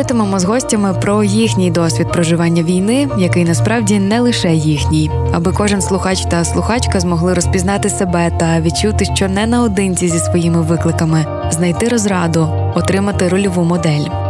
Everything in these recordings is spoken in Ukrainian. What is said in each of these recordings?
Говоритимемо з гостями про їхній досвід проживання війни, який насправді не лише їхній, аби кожен слухач та слухачка змогли розпізнати себе та відчути, що не наодинці зі своїми викликами, знайти розраду, отримати рольову модель.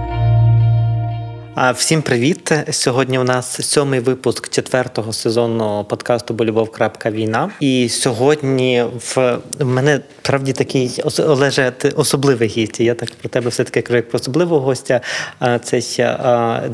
Всім привіт! Сьогодні у нас сьомий випуск четвертого сезону подкасту Болюбов.Крапка Війна. І сьогодні в мене правді такий Олеже, ти особливий гість. Я так про тебе все таки кажу, як про особливого гостя. Це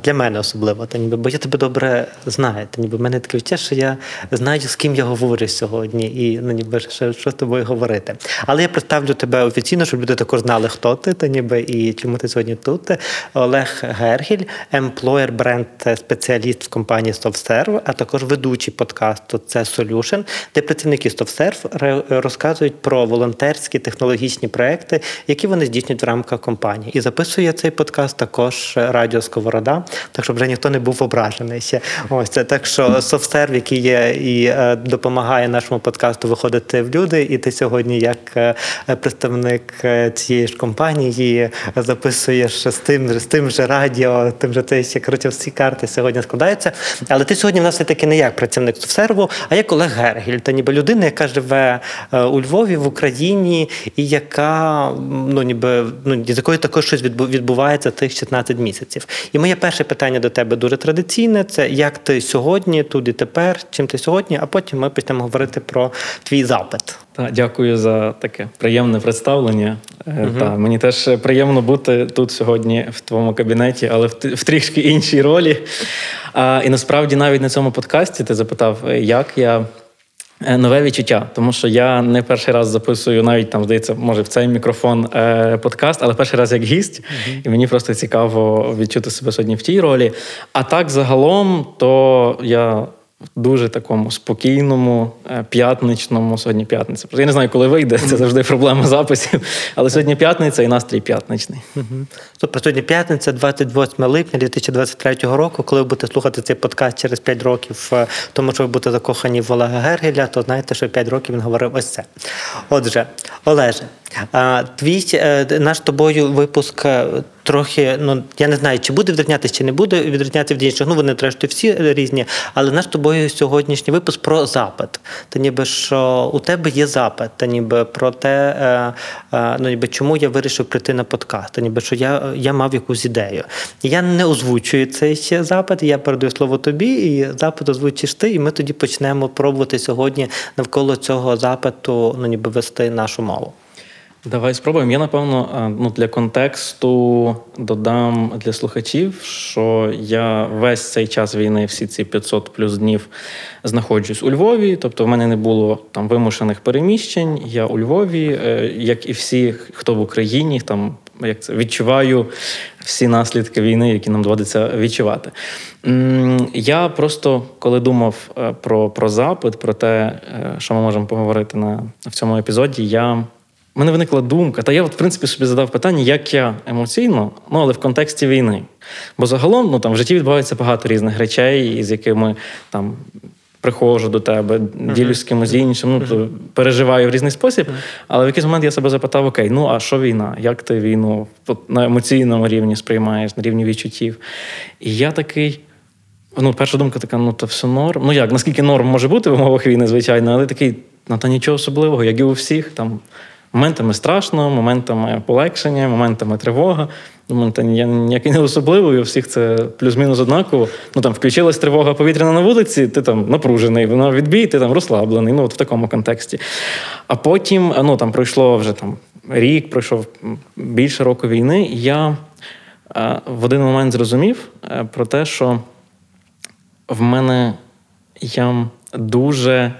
для мене особливо. Та ніби бо я тебе добре знаю. Та ніби в мене таке відчуття, що я знаю, з ким я говорю сьогодні, і ну ніби що, що з тобою говорити. Але я представлю тебе офіційно, щоб люди також знали, хто ти та ніби і чому ти сьогодні тут. Олег Гергіль емплоєр бренд спеціаліст в компанії SoftServe, а також ведучий подкасту це Solution, де працівники SoftServe розказують про волонтерські технологічні проекти, які вони здійснюють в рамках компанії. І записує цей подкаст також Радіо Сковорода, так щоб вже ніхто не був ображений ще. Ось це так, що SoftServe, який є і е, допомагає нашому подкасту виходити в люди, і ти сьогодні, як е, представник е, цієї ж компанії, записуєш з тим з тим же радіо, тим же ще коротше, всі карти сьогодні складаються. Але ти сьогодні в нас все-таки не як працівник серву, а як Олег Гергіль. Та ніби людина, яка живе е, у Львові, в Україні, і яка ну ніби ну з якою також щось відбувається тих 16 місяців. І моє перше питання до тебе дуже традиційне: це як ти сьогодні, тут і тепер, чим ти сьогодні, а потім ми почнемо говорити про твій запит. Та, дякую за таке приємне представлення. Угу. Та, мені теж приємно бути тут сьогодні в твоєму кабінеті, але в, в трішки іншій ролі. А, І насправді навіть на цьому подкасті ти запитав, як я. Е, нове відчуття, тому що я не перший раз записую, навіть там здається, може в цей мікрофон е, подкаст, але перший раз як гість, uh-huh. і мені просто цікаво відчути себе сьогодні в тій ролі. А так загалом, то я дуже такому спокійному, е, п'ятничному. Сьогодні п'ятниця. Я не знаю, коли вийде, це завжди проблема записів. Але сьогодні п'ятниця і настрій п'ятничний. Тобто сьогодні п'ятниця, 28 липня 2023 року. Коли ви будете слухати цей подкаст через 5 років, е, тому що ви будете закохані в Олега Гергеля, то знаєте, що 5 років він говорив ось це. Отже, Олеже, Твій е, наш тобою випуск е, трохи, ну я не знаю, чи буде відрізнятися, чи не буде відрізнятися від інших. Ну вони зрештою всі різні. Але наш тобою сьогоднішній випуск про запит. Та ніби що у тебе є запит, та ніби про те, е, ну ніби чому я вирішив прийти на подкаст, та ніби що я я мав якусь ідею. Я не озвучую цей запит, я передаю слово тобі, і запит озвучиш ти, і ми тоді почнемо пробувати сьогодні навколо цього запиту, ну ніби вести нашу мову. Давай спробуємо. Я напевно е, ну, для контексту додам для слухачів, що я весь цей час війни, всі ці 500 плюс днів знаходжусь у Львові. Тобто, в мене не було там вимушених переміщень. Я у Львові, е, як і всі, хто в Україні, там як це відчуваю всі наслідки війни, які нам доводиться відчувати. Я просто коли думав е, про про запит, про те, що ми можемо поговорити на в цьому епізоді, я в мене виникла думка, та я, от, в принципі, собі задав питання, як я емоційно, ну але в контексті війни. Бо загалом ну, там, в житті відбувається багато різних речей, з якими там. Приходжу до тебе, uh-huh. ділюсь з кимось іншим, ну, uh-huh. переживаю в різний спосіб. Uh-huh. Але в якийсь момент я себе запитав: окей, ну а що війна? Як ти війну на емоційному рівні сприймаєш, на рівні відчуттів? І я такий. Ну, перша думка така: ну, то все норм. Ну як, наскільки норм може бути в умовах війни, звичайно, але такий, ну та нічого особливого, як і у всіх. там Моментами страшно, моментами полегшення, моментами тривога. Думаю, та я ніякий не особливий, у всіх це плюс-мінус однаково. Ну там включилась тривога повітряна на вулиці, ти там напружений, вона відбій, ти там розслаблений. Ну от в такому контексті. А потім ну там пройшло вже там рік, пройшов більше року війни, і я в один момент зрозумів е, про те, що в мене я дуже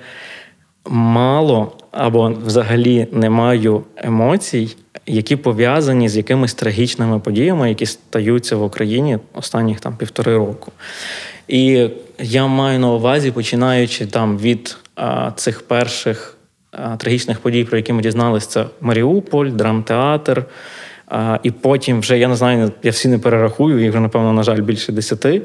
мало або взагалі не маю емоцій, які пов'язані з якимись трагічними подіями, які стаються в Україні останніх там півтори року. І я маю на увазі, починаючи там від а, цих перших а, трагічних подій, про які ми дізналися, це Маріуполь, драмтеатр. А, І потім вже я не знаю, я всі не перерахую, їх вже, напевно, на жаль, більше десяти.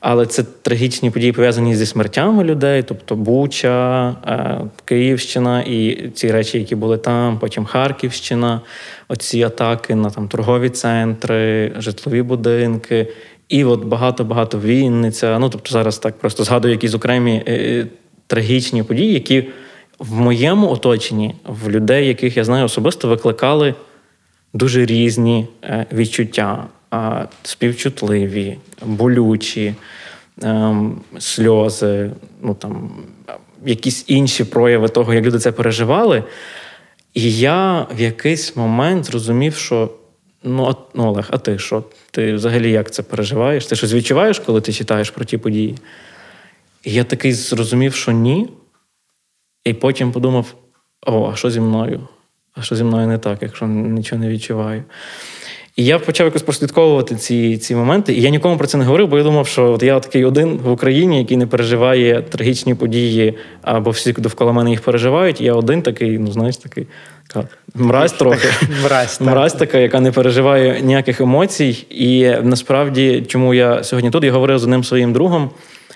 Але це трагічні події пов'язані зі смертями людей, тобто Буча, е, Київщина і ці речі, які були там, потім Харківщина, оці атаки на там торгові центри, житлові будинки. І от багато-багато Вінниця. Ну тобто зараз так просто згадую якісь окремі е, трагічні події, які в моєму оточенні, в людей, яких я знаю особисто, викликали дуже різні е, відчуття, співчутливі, болючі, ем, сльози, ну там якісь інші прояви того, як люди це переживали. І я в якийсь момент зрозумів, що ну, ну Олег, а ти що? Ти взагалі як це переживаєш? Ти щось відчуваєш, коли ти читаєш про ті події? І я такий зрозумів, що ні. І потім подумав: о, а що зі мною? А що зі мною не так, якщо нічого не відчуваю. І я почав якось прослідковувати ці ці моменти. І я нікому про це не говорив, бо я думав, що от я такий один в Україні, який не переживає трагічні події, або всі довкола мене їх переживають. І я один такий, ну знаєш, такий мразь трохи. Мразь, мразь така, яка не переживає ніяких емоцій. І насправді, чому я сьогодні тут я говорив з одним своїм другом,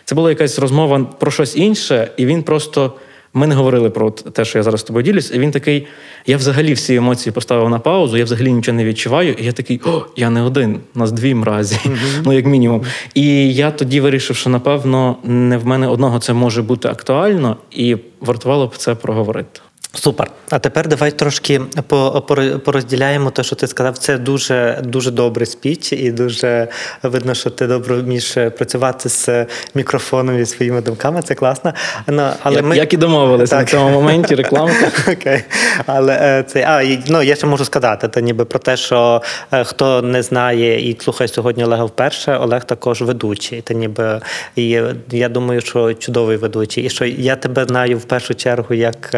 це була якась розмова про щось інше, і він просто. Ми не говорили про те, що я зараз з тобою ділюсь. І він такий: я взагалі всі емоції поставив на паузу, я взагалі нічого не відчуваю. І я такий, о, я не один, нас дві мразі, mm-hmm. ну як мінімум. І я тоді вирішив, що напевно не в мене одного це може бути актуально, і вартувало б це проговорити. Супер. А тепер давай трошки порозділяємо те, що ти сказав. Це дуже дуже добрий спіч, і дуже видно, що ти добре вмієш працювати з мікрофоном і своїми думками. Це класно. Ну, але як, ми... як і домовилися на цьому моменті рекламка. Окей. Але е, це а ну я ще можу сказати, то ніби про те, що е, хто не знає і слухає сьогодні Олега вперше, Олег також ведучий. Та ніби і я думаю, що чудовий ведучий, і що я тебе знаю в першу чергу як.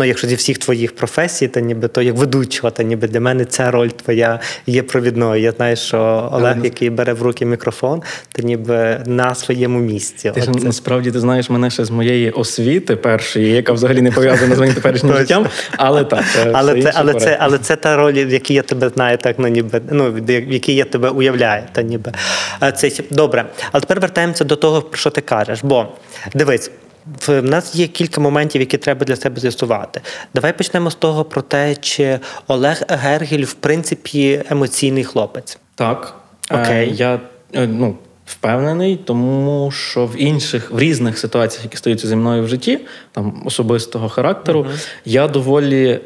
Е, ну, якщо зі всіх твоїх професій, то ніби то як ведучого, то ніби для мене ця роль твоя є провідною. Я знаю, що Олег, який бере в руки мікрофон, то ніби на своєму місці. Ти ж насправді ти знаєш мене ще з моєї освіти першої, яка взагалі не пов'язана з моїм теперішнім життям. Але так, це але це, але це, але це та роль, в якій я тебе знаю, так ну ніби ну в якій я тебе уявляю. Та ніби це добре. Але тепер вертаємося до того, про що ти кажеш. Бо дивись в нас є кілька моментів, які треба для себе з'ясувати. Давай почнемо з того про те, чи Олег Гергіль, в принципі, емоційний хлопець. Так. Окей. Е, я е, ну, впевнений, тому що в інших, в різних ситуаціях, які стаються зі мною в житті, там особистого характеру, угу. я доволі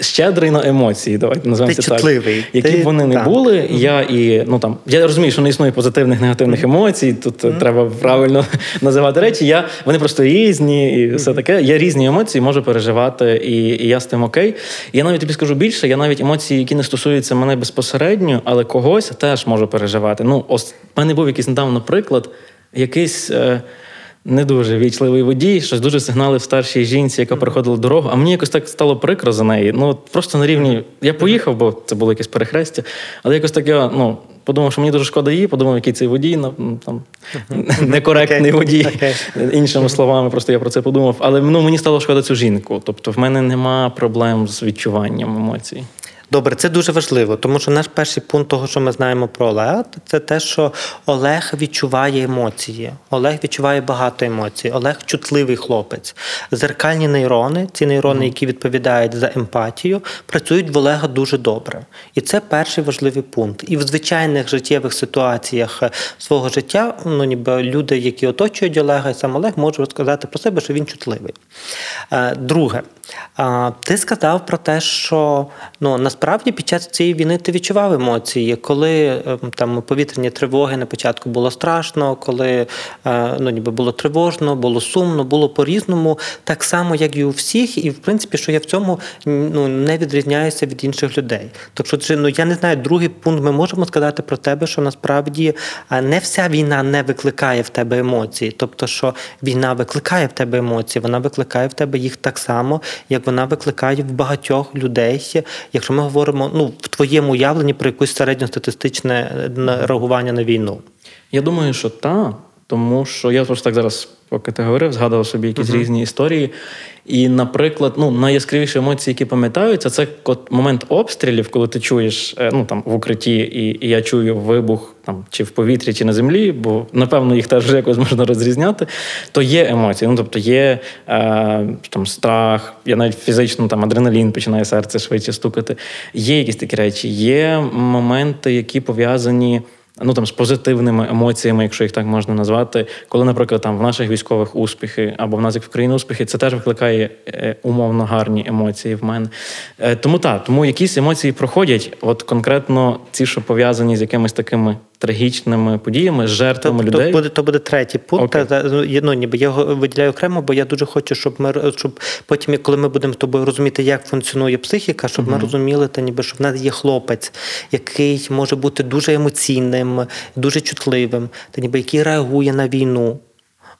щедрий на емоції, давайте називаємо це так. Які б вони не були, я і ну там я розумію, що не існує позитивних негативних емоцій. Тут mm-hmm. треба правильно називати речі. Я вони просто різні, і все таке. Я різні емоції можу переживати, і і я з тим окей. Я навіть тобі скажу більше. Я навіть емоції, які не стосуються мене безпосередньо, але когось теж можу переживати. Ну, ось в мене був якийсь недавно приклад, якийсь. Е, не дуже вічливий водій, щось дуже сигналив старшій жінці, яка проходила дорогу. А мені якось так стало прикро за неї. Ну просто на рівні. Я поїхав, бо це було якесь перехрестя, але якось так я ну. Подумав, що мені дуже шкода її, подумав, який цей водій, ну, там, некоректний okay. водій. Okay. Іншими словами, просто я про це подумав. Але ну, мені стало шкода цю жінку. Тобто в мене нема проблем з відчуванням емоцій. Добре, це дуже важливо, тому що наш перший пункт того, що ми знаємо про Олега, це те, що Олег відчуває емоції. Олег відчуває багато емоцій. Олег чутливий хлопець. Зеркальні нейрони, ці нейрони, які відповідають за емпатію, працюють в Олега дуже добре. І це перший важливий пункт. І в звичайних життєвих ситуаціях свого життя, ну ніби люди, які оточують Олега, і сам Олег можуть розказати про себе, що він чутливий. Е, друге, ти сказав про те, що ну насправді насправді під час цієї війни ти відчував емоції, коли ем, там повітряні тривоги на початку було страшно, коли е, ну, ніби було тривожно, було сумно, було по-різному, так само, як і у всіх, і в принципі, що я в цьому ну, не відрізняюся від інших людей. Тобто, це, ну я не знаю, другий пункт ми можемо сказати про тебе, що насправді е, не вся війна не викликає в тебе емоції. Тобто, що війна викликає в тебе емоції, вона викликає в тебе їх так само, як вона викликає в багатьох людей. Якщо ми говоримо ну, в твоєму уявленні про якусь середньостатистичне е, реагування на війну. Я думаю, що та, тому що я просто так зараз, поки ти говорив, згадував собі якісь uh-huh. різні історії. І, наприклад, ну, найяскравіші емоції, які пам'ятаються, це момент обстрілів, коли ти чуєш е, ну, там, в укритті, і, і я чую вибух там, чи в повітрі, чи на землі, бо, напевно, їх теж якось можна розрізняти, то є емоції. Ну, Тобто є е, там, страх, я навіть фізично там, адреналін починає серце швидше стукати. Є якісь такі речі, є моменти, які пов'язані ну там з позитивними емоціями, якщо їх так можна назвати, коли, наприклад, там в наших військових успіхи або в нас як в країні успіхи, це теж викликає е, умовно гарні емоції в мене. Е, тому так, тому якісь емоції проходять, от конкретно ці, що пов'язані з якимись такими трагічними подіями, жертвами то, людей. То буде то буде третій пункт. Okay. Ну, ніби я його виділяю окремо, бо я дуже хочу, щоб ми щоб потім, коли ми будемо з тобою розуміти, як функціонує психіка, щоб uh-huh. ми розуміли, та ніби що в нас є хлопець, який може бути дуже емоційним, дуже чутливим, та ніби який реагує на війну.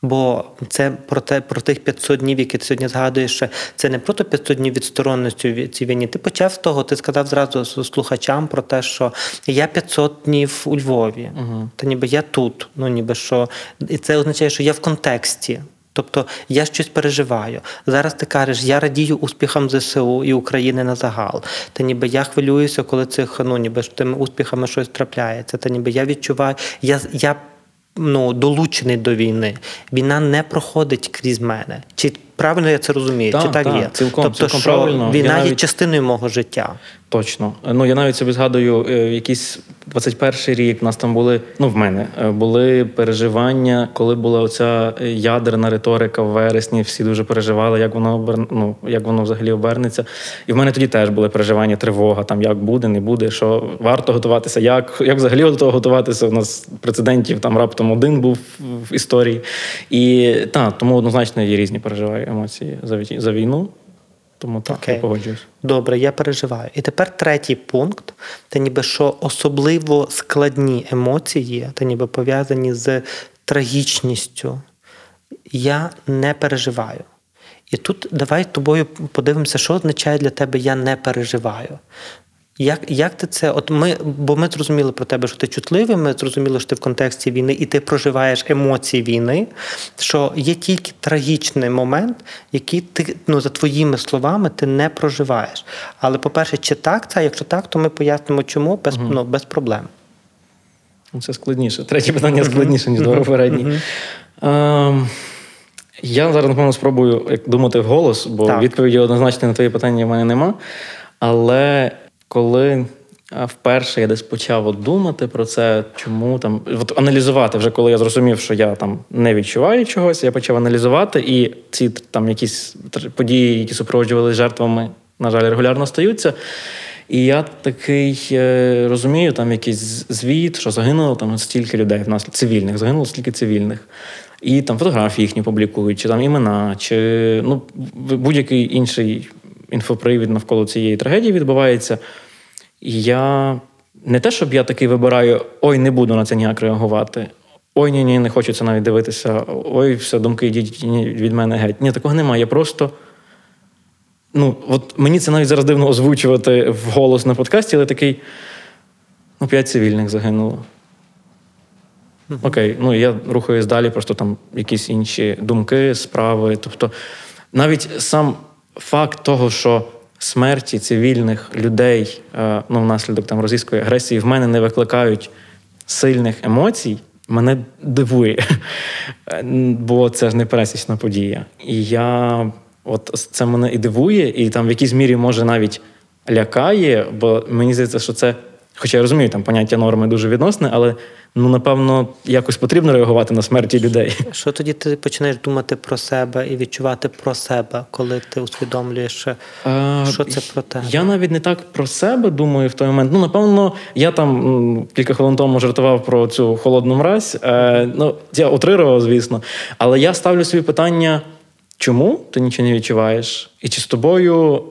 Бо це про те, про тих 500 днів, які ти сьогодні згадуєш, це не просто 500 днів відсторонності від цій війні. Ти почав з того, ти сказав зразу слухачам про те, що я 500 днів у Львові, угу. та ніби я тут. Ну ніби що, і це означає, що я в контексті. Тобто я щось переживаю. Зараз ти кажеш, я радію успіхам ЗСУ і України на загал. Та ніби я хвилююся, коли цих ну ніби з тими успіхами щось трапляється. Та ніби я відчуваю, я я ну, долучений до війни. Війна не проходить крізь мене. Чи правильно я це розумію? Так, Чи так, так є? Цілком, тобто, цілком що правильно. війна навіть... є частиною мого життя. Точно. Ну я навіть собі згадую, е, якийсь 21-й рік у нас там були, ну в мене е, були переживання, коли була оця ядерна риторика в вересні. Всі дуже переживали, як воно обер... ну, як воно взагалі обернеться. І в мене тоді теж були переживання, тривога, там як буде, не буде, що варто готуватися, як як взагалі до того готуватися. У нас прецедентів там раптом один був в історії. І так, тому однозначно є різні переживаю емоції за за війну. Тому так, Окей. я погоджуюсь. Добре, я переживаю. І тепер третій пункт: це ніби що особливо складні емоції, та ніби пов'язані з трагічністю. Я не переживаю. І тут давай тобою подивимося, що означає для тебе я не переживаю. Як як ти це? От ми, Бо ми зрозуміли про тебе, що ти чутливий, ми зрозуміли, що ти в контексті війни і ти проживаєш емоції війни, що є тільки трагічний момент, який ти, ну, за твоїми словами, ти не проживаєш. Але, по-перше, чи так це? Якщо так, то ми пояснимо, чому без угу. ну, без проблем. Ну, це складніше. Третє питання складніше, ніж два попередні. Ем, я зараз, напевно, спробую думати вголос, бо так. відповіді однозначно на твої питання в мене нема. Але коли вперше я десь почав от думати про це, чому там от аналізувати, вже коли я зрозумів, що я там не відчуваю чогось, я почав аналізувати, і ці там якісь події, які супроводжували жертвами, на жаль, регулярно стаються. І я такий е, розумію, там якийсь звіт, що загинуло там стільки людей в нас цивільних, загинуло стільки цивільних. І там фотографії їхні публікують, чи там імена, чи ну, будь-який інший інфопривід навколо цієї трагедії відбувається. І я не те, щоб я такий вибираю, ой, не буду на це ніяк реагувати. Ой, ні, ні, не хочу це навіть дивитися. Ой, все, думки йдіть від мене геть. Ні, такого немає. Я просто. Ну, от мені це навіть зараз дивно озвучувати вголос на подкасті, але такий. Ну, п'ять цивільних загинуло. Окей, ну я рухаюсь далі, просто там якісь інші думки, справи. Тобто, навіть сам факт того, що смерті цивільних людей е, ну, внаслідок там російської агресії в мене не викликають сильних емоцій, мене дивує. Бо це ж не пересічна подія. І я от це мене і дивує, і там в якійсь мірі може навіть лякає, бо мені здається, що це Хоча я розумію, там поняття норми дуже відносне, але ну напевно якось потрібно реагувати на смерті людей. Що тоді ти починаєш думати про себе і відчувати про себе, коли ти усвідомлюєш, Е, що це про тебе? Я навіть не так про себе думаю в той момент. Ну, напевно, я там кілька хвилин тому жартував про цю холодну мразь. Е, ну, я утрирував, звісно. Але я ставлю собі питання: чому ти нічого не відчуваєш? І чи з тобою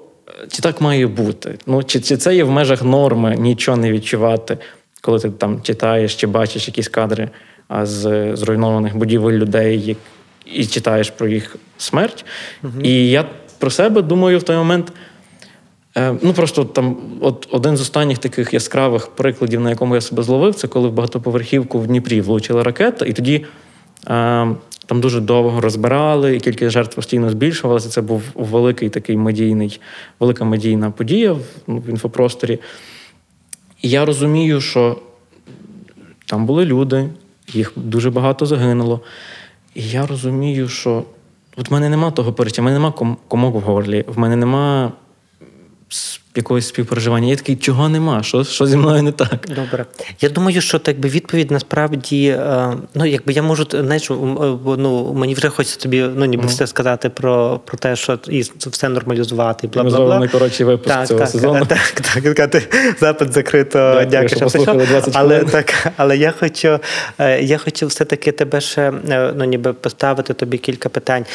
чи так має бути? Ну, чи, чи це є в межах норми нічого не відчувати, коли ти там читаєш чи бачиш якісь кадри з зруйнованих будівель людей, як- і читаєш про їх смерть? І я про себе думаю в той момент. Е, Ну просто там, от один з останніх таких яскравих прикладів, на якому я себе зловив, це коли в багатоповерхівку в Дніпрі влучила ракета, і тоді е, там дуже довго розбирали, і кількість жертв постійно збільшувалася. Це був великий такий медійний, велика медійна подія в, ну, в інфопросторі. І я розумію, що там були люди, їх дуже багато загинуло. І я розумію, що от в мене нема того переча, в мене нема комок в горлі, в мене нема якогось співпереживання. Я такий, чого нема? Що, що зі мною не так? Добре. Я думаю, що так би відповідь насправді, е, ну якби я можу, знаєш, е, ну мені вже хочеться тобі ну ніби все сказати про, про те, що і все нормалізувати, і бла бла бла. найкоротший випуск цього так, сезону. Так, так, сказати, запит закрито. Дякую, Дякую, що послухали 20 Але хвилин. так, але я хочу, е, я хочу все-таки тебе ще ну ніби поставити тобі кілька питань.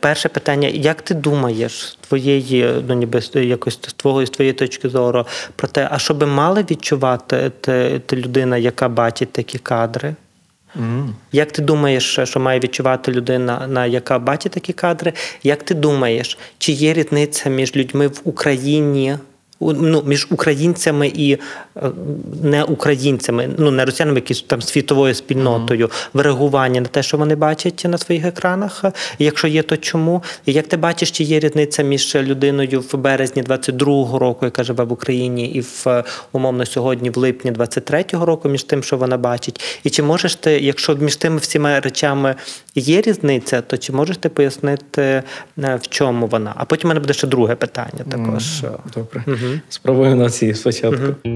Перше питання: як ти думаєш з твоєї, ну ніби якось з твого з твоєї точки зору про те, а що би мала відчувати ти, ти людина, яка бачить такі кадри? Mm. Як ти думаєш, що має відчувати людина, на яка бачить такі кадри? Як ти думаєш, чи є різниця між людьми в Україні? Ну, між українцями і е, не українцями, ну не росіянами, якісь там світовою спільнотою в реагуванні на те, що вони бачать на своїх екранах. І якщо є, то чому? І як ти бачиш, чи є різниця між людиною в березні 22-го року, яка живе в Україні, і в умовно сьогодні, в липні 23-го року, між тим, що вона бачить? І чи можеш ти, якщо між тими всіма речами є різниця, то чи можеш ти пояснити, е, в чому вона? А потім у мене буде ще друге питання також. Добре. Спробуємо на цій спочатку.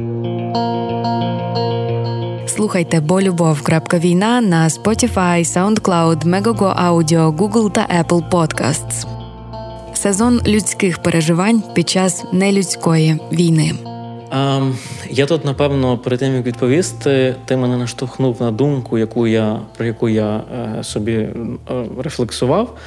Слухайте болюбов.війна на Spotify, SoundCloud, Megogo Audio, Google та Apple Podcasts. Сезон людських переживань під час нелюдської війни. А, я тут, напевно, перед тим як відповісти, ти мене наштовхнув на думку, яку я, про яку я е, собі е, рефлексував.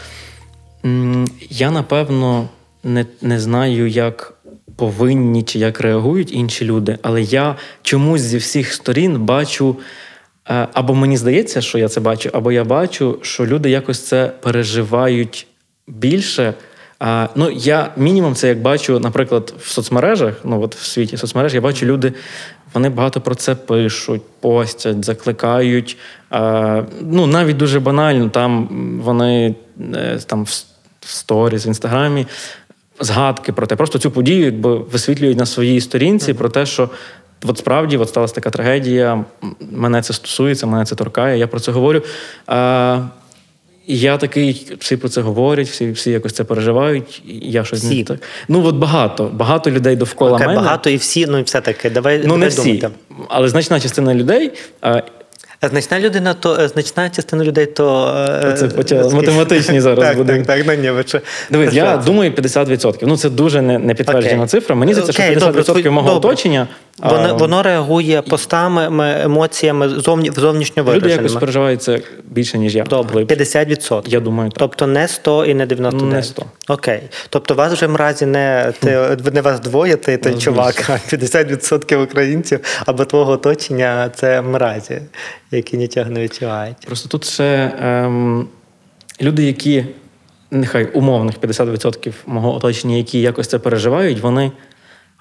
Я, напевно, не, не знаю, як повинні чи як реагують інші люди, але я чомусь зі всіх сторін бачу. е, Або мені здається, що я це бачу, або я бачу, що люди якось це переживають більше. Ну, я мінімум це як бачу, наприклад, в соцмережах, ну от в світі соцмереж, я бачу люди, вони багато про це пишуть, постять, закликають. Ну, навіть дуже банально, там вони е, там в сторіс, в інстаграмі згадки про те, просто цю подію якби висвітлюють на своїй сторінці про те, що. От справді от сталася така трагедія, мене це стосується, мене це торкає, я про це говорю. А, і я такий, всі про це говорять, всі, всі якось це переживають. і Я щось Всі? не так. Ну от багато, багато людей довкола Окей, мене. багато і всі, ну і все таки. Давай, Ну давай не всі, думати. але значна частина людей. А, А Значна людина, то е, значна частина людей, то е, Це почали математичні зараз так, буде. Так, так, ні, ви що- Дивись, я думаю, 50%. Ну це дуже не, не підтверджена okay. цифра. Мені здається, що Окей, 50% добре, мого оточення. Воно, воно реагує постами, емоціями зовні, зовнішньо люди якось вираженими. переживають це більше, ніж я. Добре, 50%. Я думаю, так. Тобто не 100 і не 99. Не 100. Окей. Тобто вас вже мразі не, ти, не вас двоє, ти той Ну, чувак, а 50% українців або твого оточення це мразі, які нічого не відчувають. Просто тут ще ем, люди, які нехай умовних 50% мого оточення, які якось це переживають, вони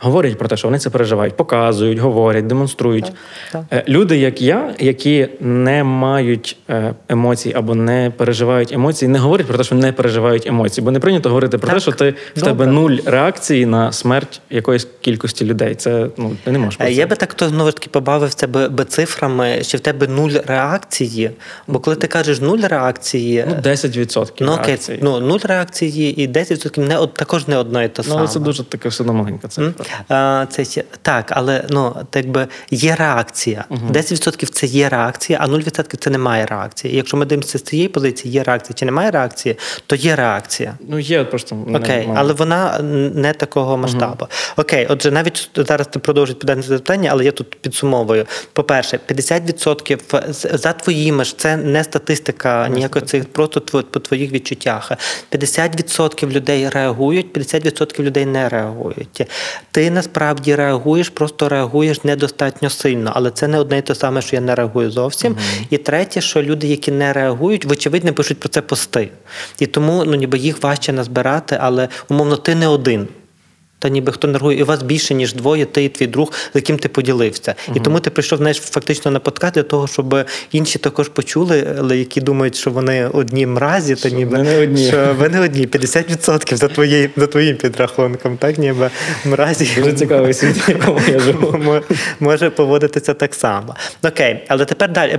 говорять про те, що вони це переживають, показують, говорять, демонструють. так. Е, Люди, як я, які не мають е, емоцій або не переживають емоції, не говорять про те, що не переживають емоції, бо не прийнято говорити про те, що ти в тебе нуль реакції на смерть якоїсь кількості людей. Це ну ти не можеш. Е. Я би так то знову ж таки побавив тебе би цифрами, що в тебе нуль реакції. Бо коли ти кажеш нуль реакції, Ну, 10% ну окей, реакції. ну нуль реакції і 10% не од- також не одно і те Ну, саме. але це дуже таке все одно маленька цифра. Це так, але ну так би є реакція. 10% це є реакція, а 0% це немає реакції. І якщо ми дивимося з цієї позиції, є реакція чи немає реакції, то є реакція. Ну, є просто. Окей, не- але вона не такого масштабу. Окей, отже, навіть зараз ти продовжить подати це питання, але я тут підсумовую. По-перше, 50% за твоїми ж це не статистика ніякої цих просто по твоїх відчуттях. 50% людей реагують, 50% людей не реагують. Ти насправді реагуєш, просто реагуєш недостатньо сильно, але це не одне і те саме, що я не реагую зовсім. І третє, що люди, які не реагують, вочевидь не пишуть про це пости. І тому ну ніби їх важче назбирати, але умовно ти не один. Та ніби хто не реагує, і у вас більше, ніж двоє, ти і твій друг, з яким ти поділився. І тому ти прийшов знаєш, фактично на подкаст для того, щоб інші також почули, але які думають, що вони одні мразі, та ніби не одні. що ви не одні, 50% за твої, за твоїм підрахунком, так ніби мразі. Дуже цікавий світ, якому я живу. Може поводитися так само. Окей, але тепер далі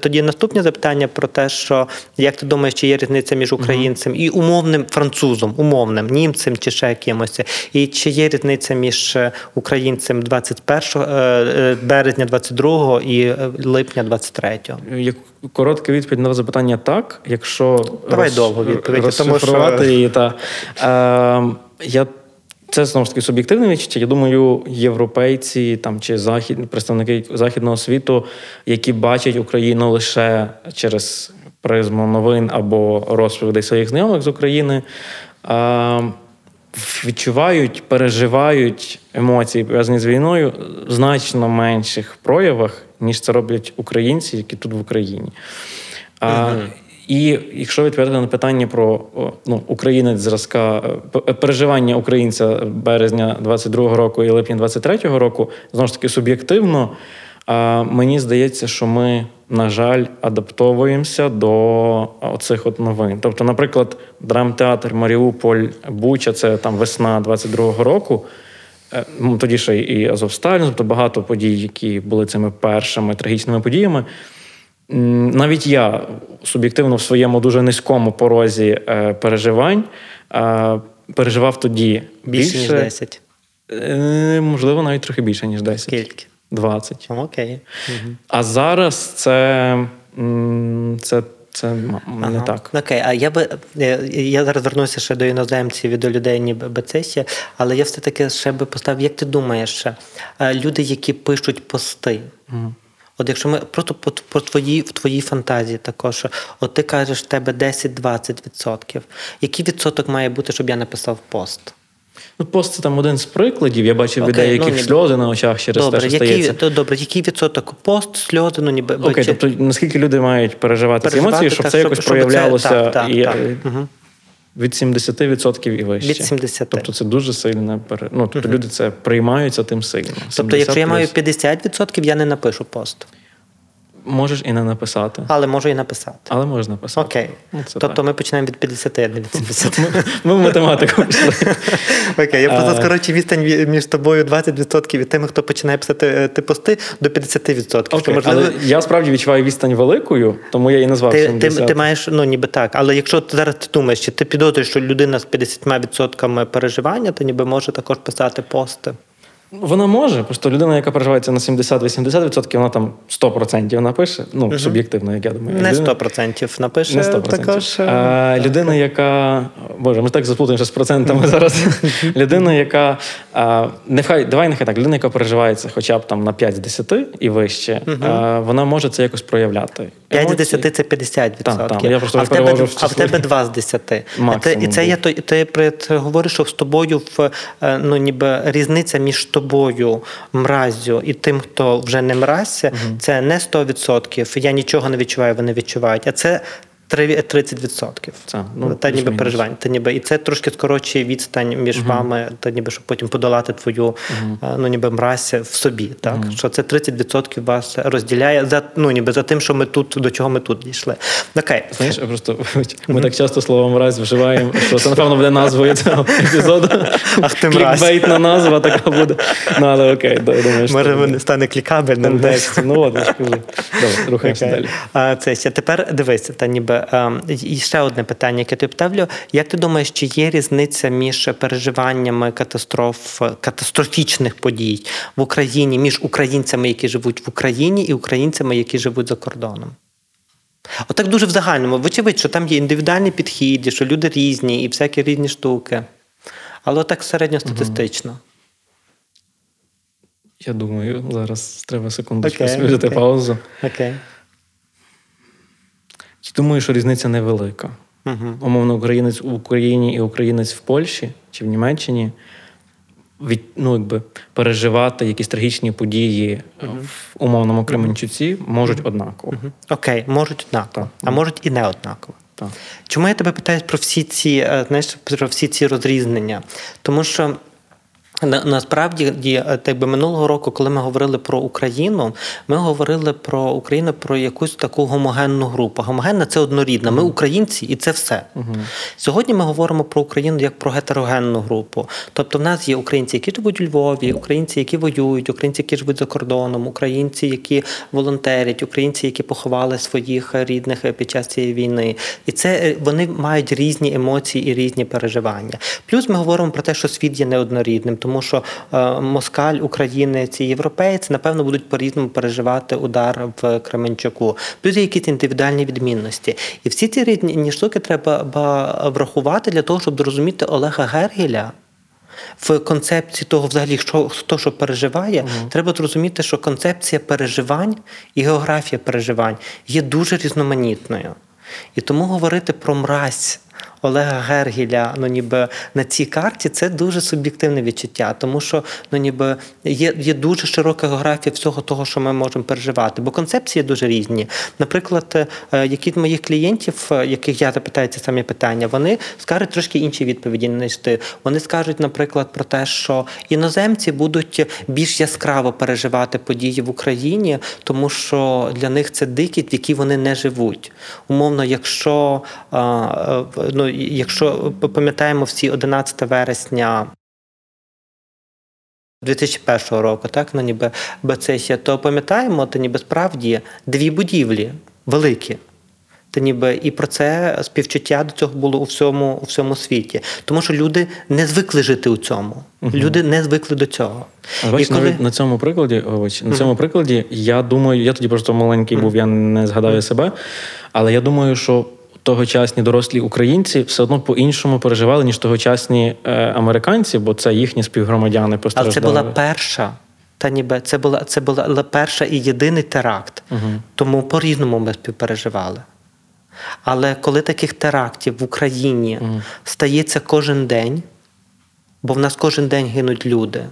тоді наступне запитання про те, що як ти думаєш, чи є різниця між українцем і умовним французом, умовним німцем чи ще якимось, і чи є різниця між е, українцем 21 е, е, березня 22 і липня 23? Як коротка відповідь на запитання так. Якщо Давай довгу відповідь, тому що- її, та е, я. Це знову ж таки суб'єктивне відчуття. Я думаю, європейці там чи захід, представники західного світу, які бачать Україну лише через призму новин або розповідей своїх знайомих з України, е, відчувають, переживають емоції, пов'язані з війною, в значно менших проявах, ніж це роблять українці, які тут в Україні. А, І якщо відповідати на питання про ну, українець зразка е, переживання українця березня 22-го року і липня 23-го року, знову ж таки суб'єктивно, а, мені здається, що ми, на жаль, адаптовуємося до оцих от новин. Тобто, наприклад, драмтеатр Маріуполь Буча, це там весна 22-го року. Е, ну, Тоді ще і Азовсталь, тобто багато подій, які були цими першими трагічними подіями. Навіть я суб'єктивно в своєму дуже низькому порозі е, переживань е, переживав тоді Більше, ніж 10. Е, можливо, навіть трохи більше, ніж 10. Скільки? 20. Окей. А зараз це, це, це не Ага. так. Окей, а я би е, я зараз вернуся ще до іноземців і до людей, ніби бецесія, але я все-таки ще би поставив, як ти думаєш, ще, е, люди, які пишуть пости. От якщо ми просто по, по твої, в твоїй фантазії також, от ти кажеш, в тебе 10-20%. Який відсоток має бути, щоб я написав пост? Ну, пост це там один з прикладів. Я бачив людей, ну, яких ніби- сльози на очах через Добре, те, що який, стається. добре, який відсоток пост, сльози, ну ніби Окей, чи- тобто наскільки люди мають переживати, ці емоції, щоб так, це якось щоб це- проявлялося так, так, і, так. е, від 70% і вище. Від 70. Тобто це дуже сильне пере... ну, тобто люди це приймаються тим сильно. Тобто, якщо я маю 50%, я не напишу пост, можеш і не написати, але можу і написати. але можеш написати. Окей. Ну, це тобто так. ми починаємо від 50, а не від 70. Ми в математику пішли. Окей, я просто скорочу відстань між тобою 20% від тими, хто починає писати е, ти пости, до 50%. Що, Окей, можливо, але я справді відчуваю відстань великою, тому я і назвав ти, ти, 70. ти маєш, ну ніби так. Але якщо ти зараз ти думаєш, чи ти підозрюєш, що людина з 50% переживання, то ніби може також писати пости. Вона може, просто людина, яка переживається на 70-80%, вона там 100% напише. Ну, суб'єктивно, як я думаю. Не Людина- 100% напише Не 100%. також. е, А, людина, яка. Боже, ми так заплутаємося з процентами зараз. людина, яка. А, нехай, давай нехай так, людина, яка переживається хоча б там на 5 з 10 і вище, а, вона може це якось проявляти. 5 з 10 це 50%. Так, так, я просто а, в тебе, в а в тебе 2 з 10. Максимум і це є ти говориш, що з тобою в е, ну, ніби різниця між тобою, мразю, і тим, хто вже не мразь, це не 100%. Я нічого не відчуваю, вони відчувають. А це 30%. Це, ну, та ніби переживань. Та ніби, і це трошки скорочує відстань між вами, та ніби щоб потім подолати твою е, ну, ніби мразь в собі. Так? Що це 30% вас розділяє за ну, ніби за тим, що ми тут, до чого ми тут дійшли. Окей. Знаєш, просто ми так часто слово мразь вживаємо, що це напевно буде назвою цього епізоду. Ах ти мразь. Клікбейтна назва така буде. Ну, але окей, думаю, що Може, стане клікабельним. Ну от. Добре, рухаємося далі. А, це ще тепер дивися, та ніби і ще одне питання, яке ти ставлю. Як ти думаєш, чи є різниця між переживаннями катастроф катастрофічних подій в Україні між українцями, які живуть в Україні, і українцями, які живуть за кордоном? Отак дуже в загальному. Вочевидь, що там є індивідуальні підхід, що люди різні і всякі різні штуки. Але отак середньостатистично. Я думаю, зараз треба секундочку Окей, собі взяти окей. паузу. Я Думаю, що різниця невелика. Угу. Умовно, українець в Україні і українець в Польщі чи в Німеччині від, ну, якби, переживати якісь трагічні події в умовному Кременчуці можуть однаково. Окей, можуть однаково, а можуть і не однаково. Так. Чому я тебе питаю про всі ці, е, знаєш, про всі ці розрізнення? Тому що. На, насправді, е, так би минулого року, коли ми говорили про Україну, ми говорили про Україну про якусь таку гомогенну групу. Гомогенна це однорідна. Ми українці, і це все. Сьогодні ми говоримо про Україну як про гетерогенну групу. Тобто, в нас є українці, які живуть у Львові, українці, які воюють, українці, які живуть за кордоном, українці, які волонтерять, українці, які поховали своїх рідних під час цієї війни. І це е, вони мають різні емоції і різні переживання. Плюс ми говоримо про те, що світ є неоднорідним, тому що е, москаль, українець і європейці, напевно, будуть по-різному переживати удар в Кременчуку. Плюс є якісь індивідуальні відмінності. І всі ці різні штуки треба врахувати для того, щоб зрозуміти Олега Гергеля. В концепції того, взагалі, що хто що переживає, треба зрозуміти, що концепція переживань і географія переживань є дуже різноманітною. І тому говорити про мразь Олега Гергеля, ну ніби на цій карті, це дуже суб'єктивне відчуття, тому що ну ніби є, є дуже широка географія всього того, що ми можемо переживати, бо концепції дуже різні. Наприклад, е, які з моїх клієнтів, е, яких я запитаю ці самі питання, вони скажуть трошки інші відповіді ніж ти. Вони скажуть, наприклад, про те, що іноземці будуть більш яскраво переживати події в Україні, тому що для них це дикість, в якій вони не живуть. Умовно, якщо е, ну, якщо пам'ятаємо всі 11 вересня. 2001 року, так, ну ніби Бецесія, то пам'ятаємо, то ніби справді дві будівлі великі. Та ніби і про це співчуття до цього було у всьому у всьому світі. Тому що люди не звикли жити у цьому. Люди не звикли до цього. А бачиш, коли- навіть на цьому прикладі, Овоч, на цьому прикладі, я думаю, я тоді просто маленький був, я не згадаю себе, але я думаю, що тогочасні дорослі українці все одно по-іншому переживали, ніж тогочасні е, американці, бо це їхні співгромадяни Але постраждали. це була перша, та ніби це була це була перша і єдиний теракт. Тому по-різному ми співпереживали. Але коли таких терактів в Україні стається кожен день, бо в нас кожен день гинуть люди.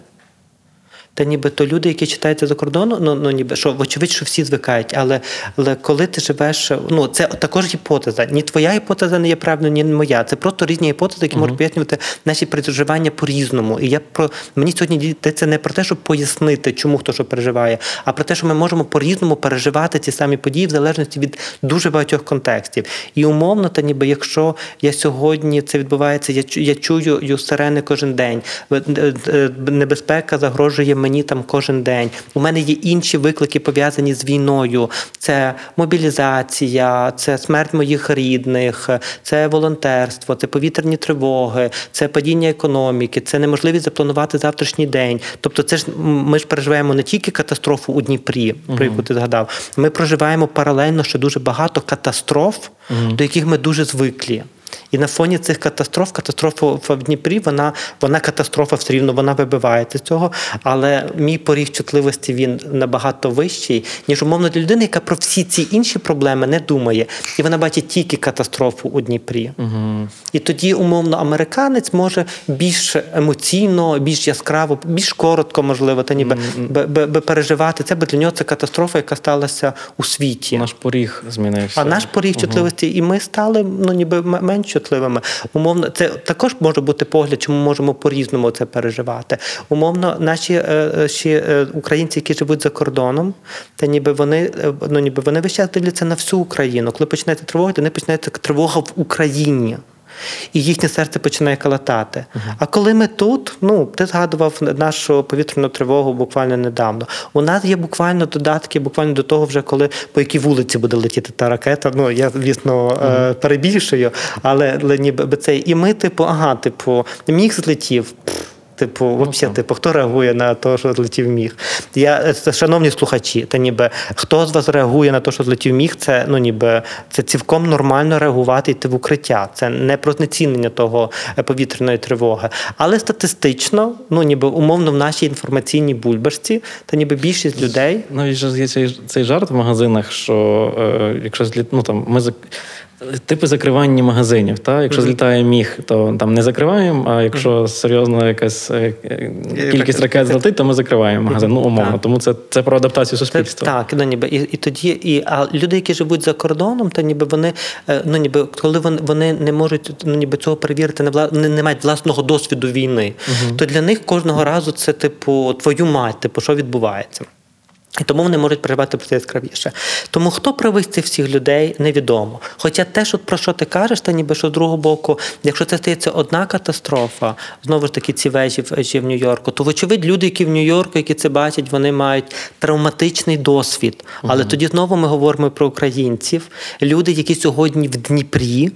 Та ніби то люди, які читаються за кордону, ну, ну ніби що, вочевидь, що всі звикають, але, але коли ти живеш, ну це також гіпотеза. Ні твоя гіпотеза не є правильною, ні моя. Це просто різні гіпотези, які можуть пояснювати наші переживання по-різному. І я про мені сьогодні йдеться не про те, щоб пояснити, чому хто що переживає, а про те, що ми можемо по-різному переживати ці самі події в залежності від дуже багатьох контекстів. І умовно, та ніби якщо я сьогодні це відбувається, я я чую сирени кожен день. е, е, е, Небезпека загрожує мені там кожен день. У мене є інші виклики пов'язані з війною. Це мобілізація, це смерть моїх рідних, це волонтерство, це повітряні тривоги, це падіння економіки, це неможливість запланувати завтрашній день. Тобто, це ж ми ж переживаємо не тільки катастрофу у Дніпрі, про яку ти згадав. Ми проживаємо паралельно ще дуже багато катастроф, до яких ми дуже звиклі. І на фоні цих катастроф, катастрофа в Дніпрі, вона, вона катастрофа все рівно, вона вибивається з цього. Але мій поріг чутливості він набагато вищий, ніж умовно для людини, яка про всі ці інші проблеми не думає. І вона бачить тільки катастрофу у Дніпрі. Угу. І тоді, умовно, американець може більш емоційно, більш яскраво, більш коротко, можливо, та ніби би, би, би переживати це, бо для нього це катастрофа, яка сталася у світі. Наш поріг змінився. А наш поріг чутливості, і ми стали ну ніби м- менш чутливими. Умовно, це також може бути погляд, чому можемо по-різному це переживати. Умовно, наші е, е, ще е, українці, які живуть за кордоном, та ніби вони ну ніби вони весь час дивляться на всю Україну. Коли починається тривога, не починається тривога в Україні. І їхнє серце починає калатати. А коли ми тут, ну ти згадував нашу повітряну тривогу буквально недавно. У нас є буквально додатки, буквально до того, вже коли по якій вулиці буде летіти та ракета. Ну я звісно е, перебільшую, але, але ніби це. І ми, типу, ага, типу, міг злетів. Типу, Ну, вообще, так. типу, хто реагує на те, що злетів міг? Я, це, шановні слухачі, та ніби хто з вас реагує на те, що злетів міг, це ну ніби це цілком нормально реагувати йти в укриття. Це не про знецінення того е, повітряної тривоги. Але статистично, ну ніби умовно в нашій інформаційній бульбашці, та ніби більшість людей. Навіть же є цей, цей жарт в магазинах, що е, якщо зліт, ну, там, ми. Типи закривання магазинів. Та? Якщо злітає міг, то там не закриваємо, а якщо серйозно якась е, е, кількість ракет злетить, то ми закриваємо магазин. Ну, умовно. Тому це, це про адаптацію Це, суспільства. так, ну ніби і, і тоді, і а люди, які живуть за кордоном, то ніби вони, е, ну ніби коли вони, вони не можуть ну ніби цього перевірити, не вла не, не мають власного досвіду війни, то для них кожного разу це типу твою мать, типу, що відбувається. І тому вони можуть переживати про це яскравіше. Тому хто правий з цих всіх людей, невідомо. Хоча те, що про що ти кажеш, та ніби що з другого боку, якщо це стається одна катастрофа, знову ж таки ці вежі вежі в Нью-Йорку, то вочевидь люди, які в Нью-Йорку, які це бачать, вони мають травматичний досвід. Але тоді знову ми говоримо про українців, люди, які сьогодні в Дніпрі.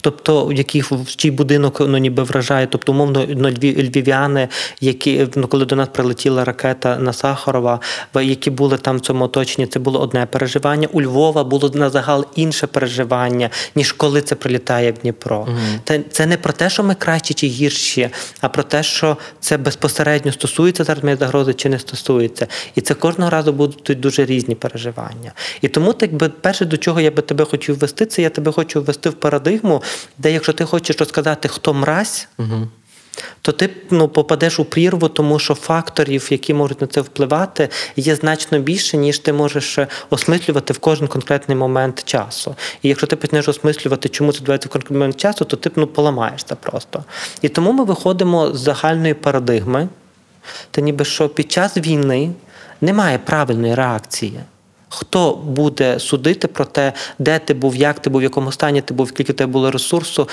Тобто, яких в чий будинок ну ніби вражає, тобто умовно ну, львів- львів'яни, які ну коли до нас прилетіла ракета на Сахарова, які були там в цьому оточенні, це було одне переживання. У Львова було на загал інше переживання, ніж коли це прилітає в Дніпро. Це, це не про те, що ми кращі чи гірші, а про те, що це безпосередньо стосується зараз моєї загрози чи не стосується. І це кожного разу будуть дуже різні переживання. І тому, так би перше, до чого я би тебе хотів ввести, це я тебе хочу ввести в парадигму, де якщо ти хочеш розказати, хто мразь. Угу. То ти ну, попадеш у прірву, тому що факторів, які можуть на це впливати, є значно більше, ніж ти можеш е, осмислювати в кожен конкретний момент часу. І якщо ти почнеш осмислювати, чому це відбувається в конкретний момент часу, то ти ну, поламаєшся просто. І тому ми виходимо з загальної парадигми, та ніби що під час війни немає правильної реакції. Хто буде судити про те, де ти був, як ти був, в якому стані ти був, скільки тебе було ресурсу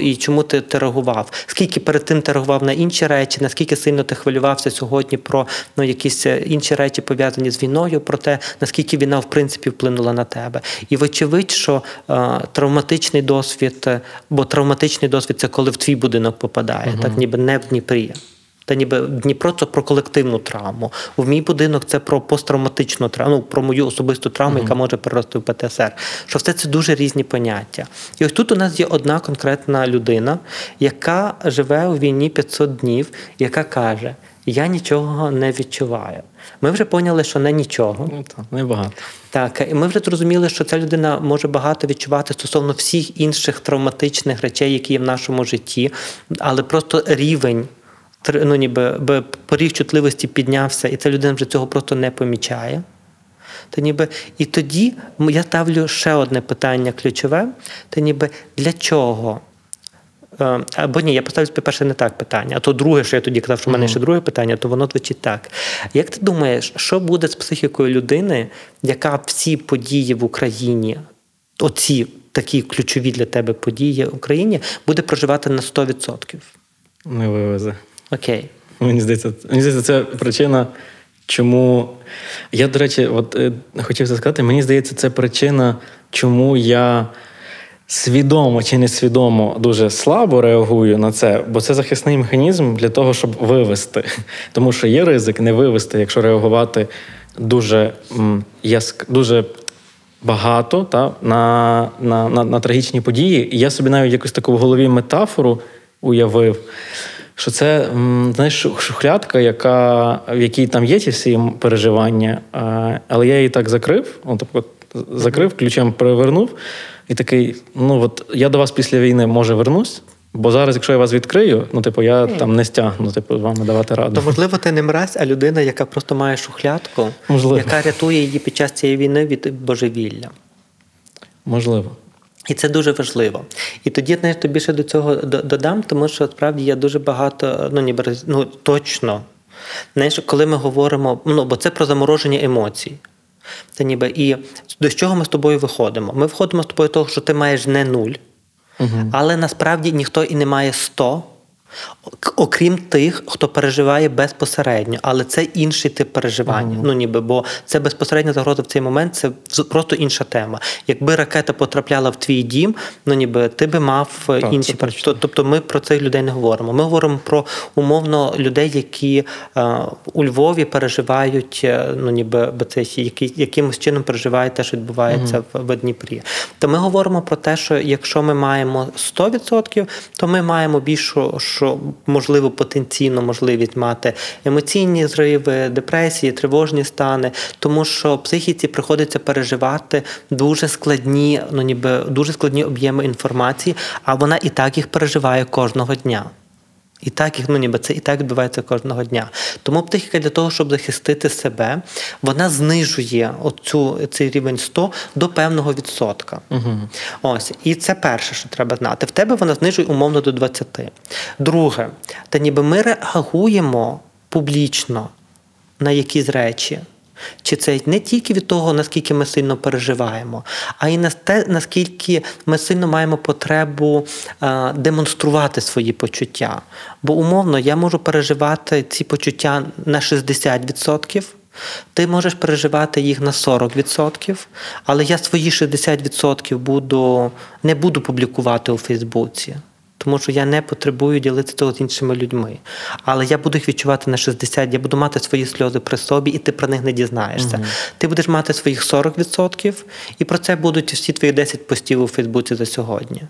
і чому ти, ти реагував? Скільки перед тим ти реагував на інші речі, наскільки сильно ти хвилювався сьогодні про ну, якісь е, інші речі пов'язані з війною, про те, наскільки війна в принципі вплинула на тебе. І вочевидь, що е, травматичний досвід, е, бо травматичний досвід це коли в твій будинок попадає, так ніби не в Дніпрі. Та ніби Дніпро це про колективну травму. У мій будинок це про посттравматичну травму, ну, про мою особисту травму, яка може перерости в ПТСР. Що все це дуже різні поняття. І ось тут у нас є одна конкретна людина, яка живе у війні 500 днів, яка каже: Я нічого не відчуваю. Ми вже поняли, що не нічого. Ну, так, небагато. Так, і ми вже зрозуміли, що ця людина може багато відчувати стосовно всіх інших травматичних речей, які є в нашому житті, але просто рівень. Ну, ніби би поріг чутливості піднявся, і ця людина вже цього просто не помічає. Та ніби, і тоді я ставлю ще одне питання ключове: та ніби для чого? Е, Або ні, я поставлю перше не так питання, а то друге, що я тоді казав, що в мене ще друге питання, то воно звучить так. Як ти думаєш, що буде з психікою людини, яка всі події в Україні, оці такі ключові для тебе події в Україні, буде проживати на 100%? Не вивезе. Окей. Мені здається, мені здається, це причина, чому. Я, до речі, от е, хотів сказати, мені здається, це причина, чому я свідомо чи несвідомо дуже слабо реагую на це, бо це захисний механізм для того, щоб вивести. Тому що є ризик не вивести, якщо реагувати дуже яск... дуже багато та, на, на, на, на трагічні події. І я собі навіть якусь таку в голові метафору уявив. Що це знаєш, шухлядка, яка, в якій там є ті всі переживання, але я її так закрив, от, тобто, закрив, ключем перевернув, і такий: ну от я до вас після війни може вернусь, бо зараз, якщо я вас відкрию, ну типу, я там не стягну, типу, з вами давати раду. То можливо, ти не мразь, а людина, яка просто має шухлядку, Можливо. яка рятує її під час цієї війни від божевілля. Можливо. І це дуже важливо. І тоді, знаєш, тобі ще до цього додам, тому що справді я дуже багато, ну ніби ну точно. Знаєш, коли ми говоримо, ну бо це про замороження емоцій. Це ніби і до чого ми з тобою виходимо? Ми виходимо з тобою того, що ти маєш не нуль. Але насправді ніхто і не має 100, ок- окрім тих, хто переживає безпосередньо, але це інший тип переживання. Ну ніби, бо це безпосередня загроза в цей момент, це просто інша тема. Якби ракета потрапляла в твій дім, ну ніби ти би мав е, Так, інші це. Тобто ми про цих людей не говоримо. Ми говоримо про умовно людей, які е, у Львові переживають, е, ну ніби це які, якимось чином переживають те, що відбувається в, в Дніпрі. То ми говоримо про те, що якщо ми маємо 100%, то ми маємо більшу, що можливо потенційно можливість мати емоційні зриви, депресії, тривожні стани, тому що психіці приходиться переживати дуже складні, ну ніби дуже складні об'єми інформації, а вона і так їх переживає кожного дня. І так ну ніби це і так відбувається кожного дня. Тому психіка для того, щоб захистити себе, вона знижує оцю, цей рівень 100 до певного відсотка. Угу. Ось. І це перше, що треба знати. В тебе вона знижує умовно до 20. Друге, та ніби ми реагуємо публічно на якісь речі. Чи це не тільки від того, наскільки ми сильно переживаємо, а й на те, наскільки ми сильно маємо потребу е, демонструвати свої почуття. Бо умовно я можу переживати ці почуття на 60%. Ти можеш переживати їх на 40%, але я свої 60% буду, не буду публікувати у Фейсбуці тому що я не потребую ділитися того з іншими людьми. Але я буду їх відчувати на 60, я буду мати свої сльози при собі, і ти про них не дізнаєшся. Угу. Ти будеш мати своїх 40%, і про це будуть всі твої 10 постів у Фейсбуці за сьогодні.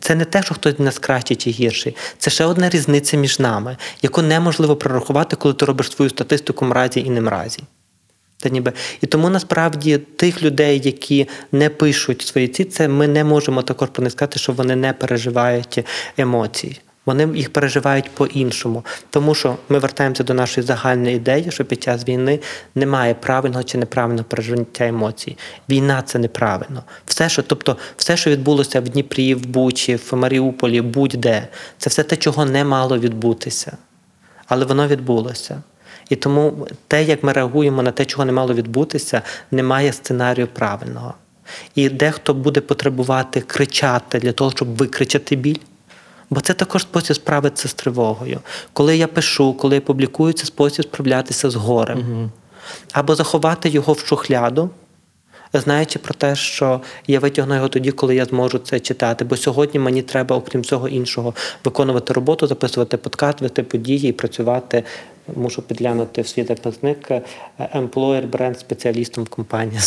Це не те, що хтось нас кращий чи гірший. Це ще одна різниця між нами, яку неможливо прорахувати, коли ти робиш свою статистику мразі і не мразі. Та ніби. І тому насправді тих людей, які не пишуть свої ці, це ми не можемо також про що вони не переживають емоцій. Вони їх переживають по-іншому. Тому що ми вертаємося до нашої загальної ідеї, що під час війни немає правильного чи неправильного пережиття емоцій. Війна це неправильно. Все, що, тобто, все, що відбулося в Дніпрі, в Бучі, в Маріуполі, будь-де, це все те, чого не мало відбутися. Але воно відбулося. І тому те, як ми реагуємо на те, чого не мало відбутися, немає сценарію правильного. І дехто буде потребувати кричати для того, щоб викричати біль. Бо це також спосіб справитися з тривогою. Коли я пишу, коли я публікую, це спосіб справлятися з горем. Угу. Або заховати його в шухляду, знаючи про те, що я витягну його тоді, коли я зможу це читати. Бо сьогодні мені треба, окрім цього іншого, виконувати роботу, записувати подкаст, вести події і працювати. Мушу підглянути в свій записник employer бренд спеціалістом компанії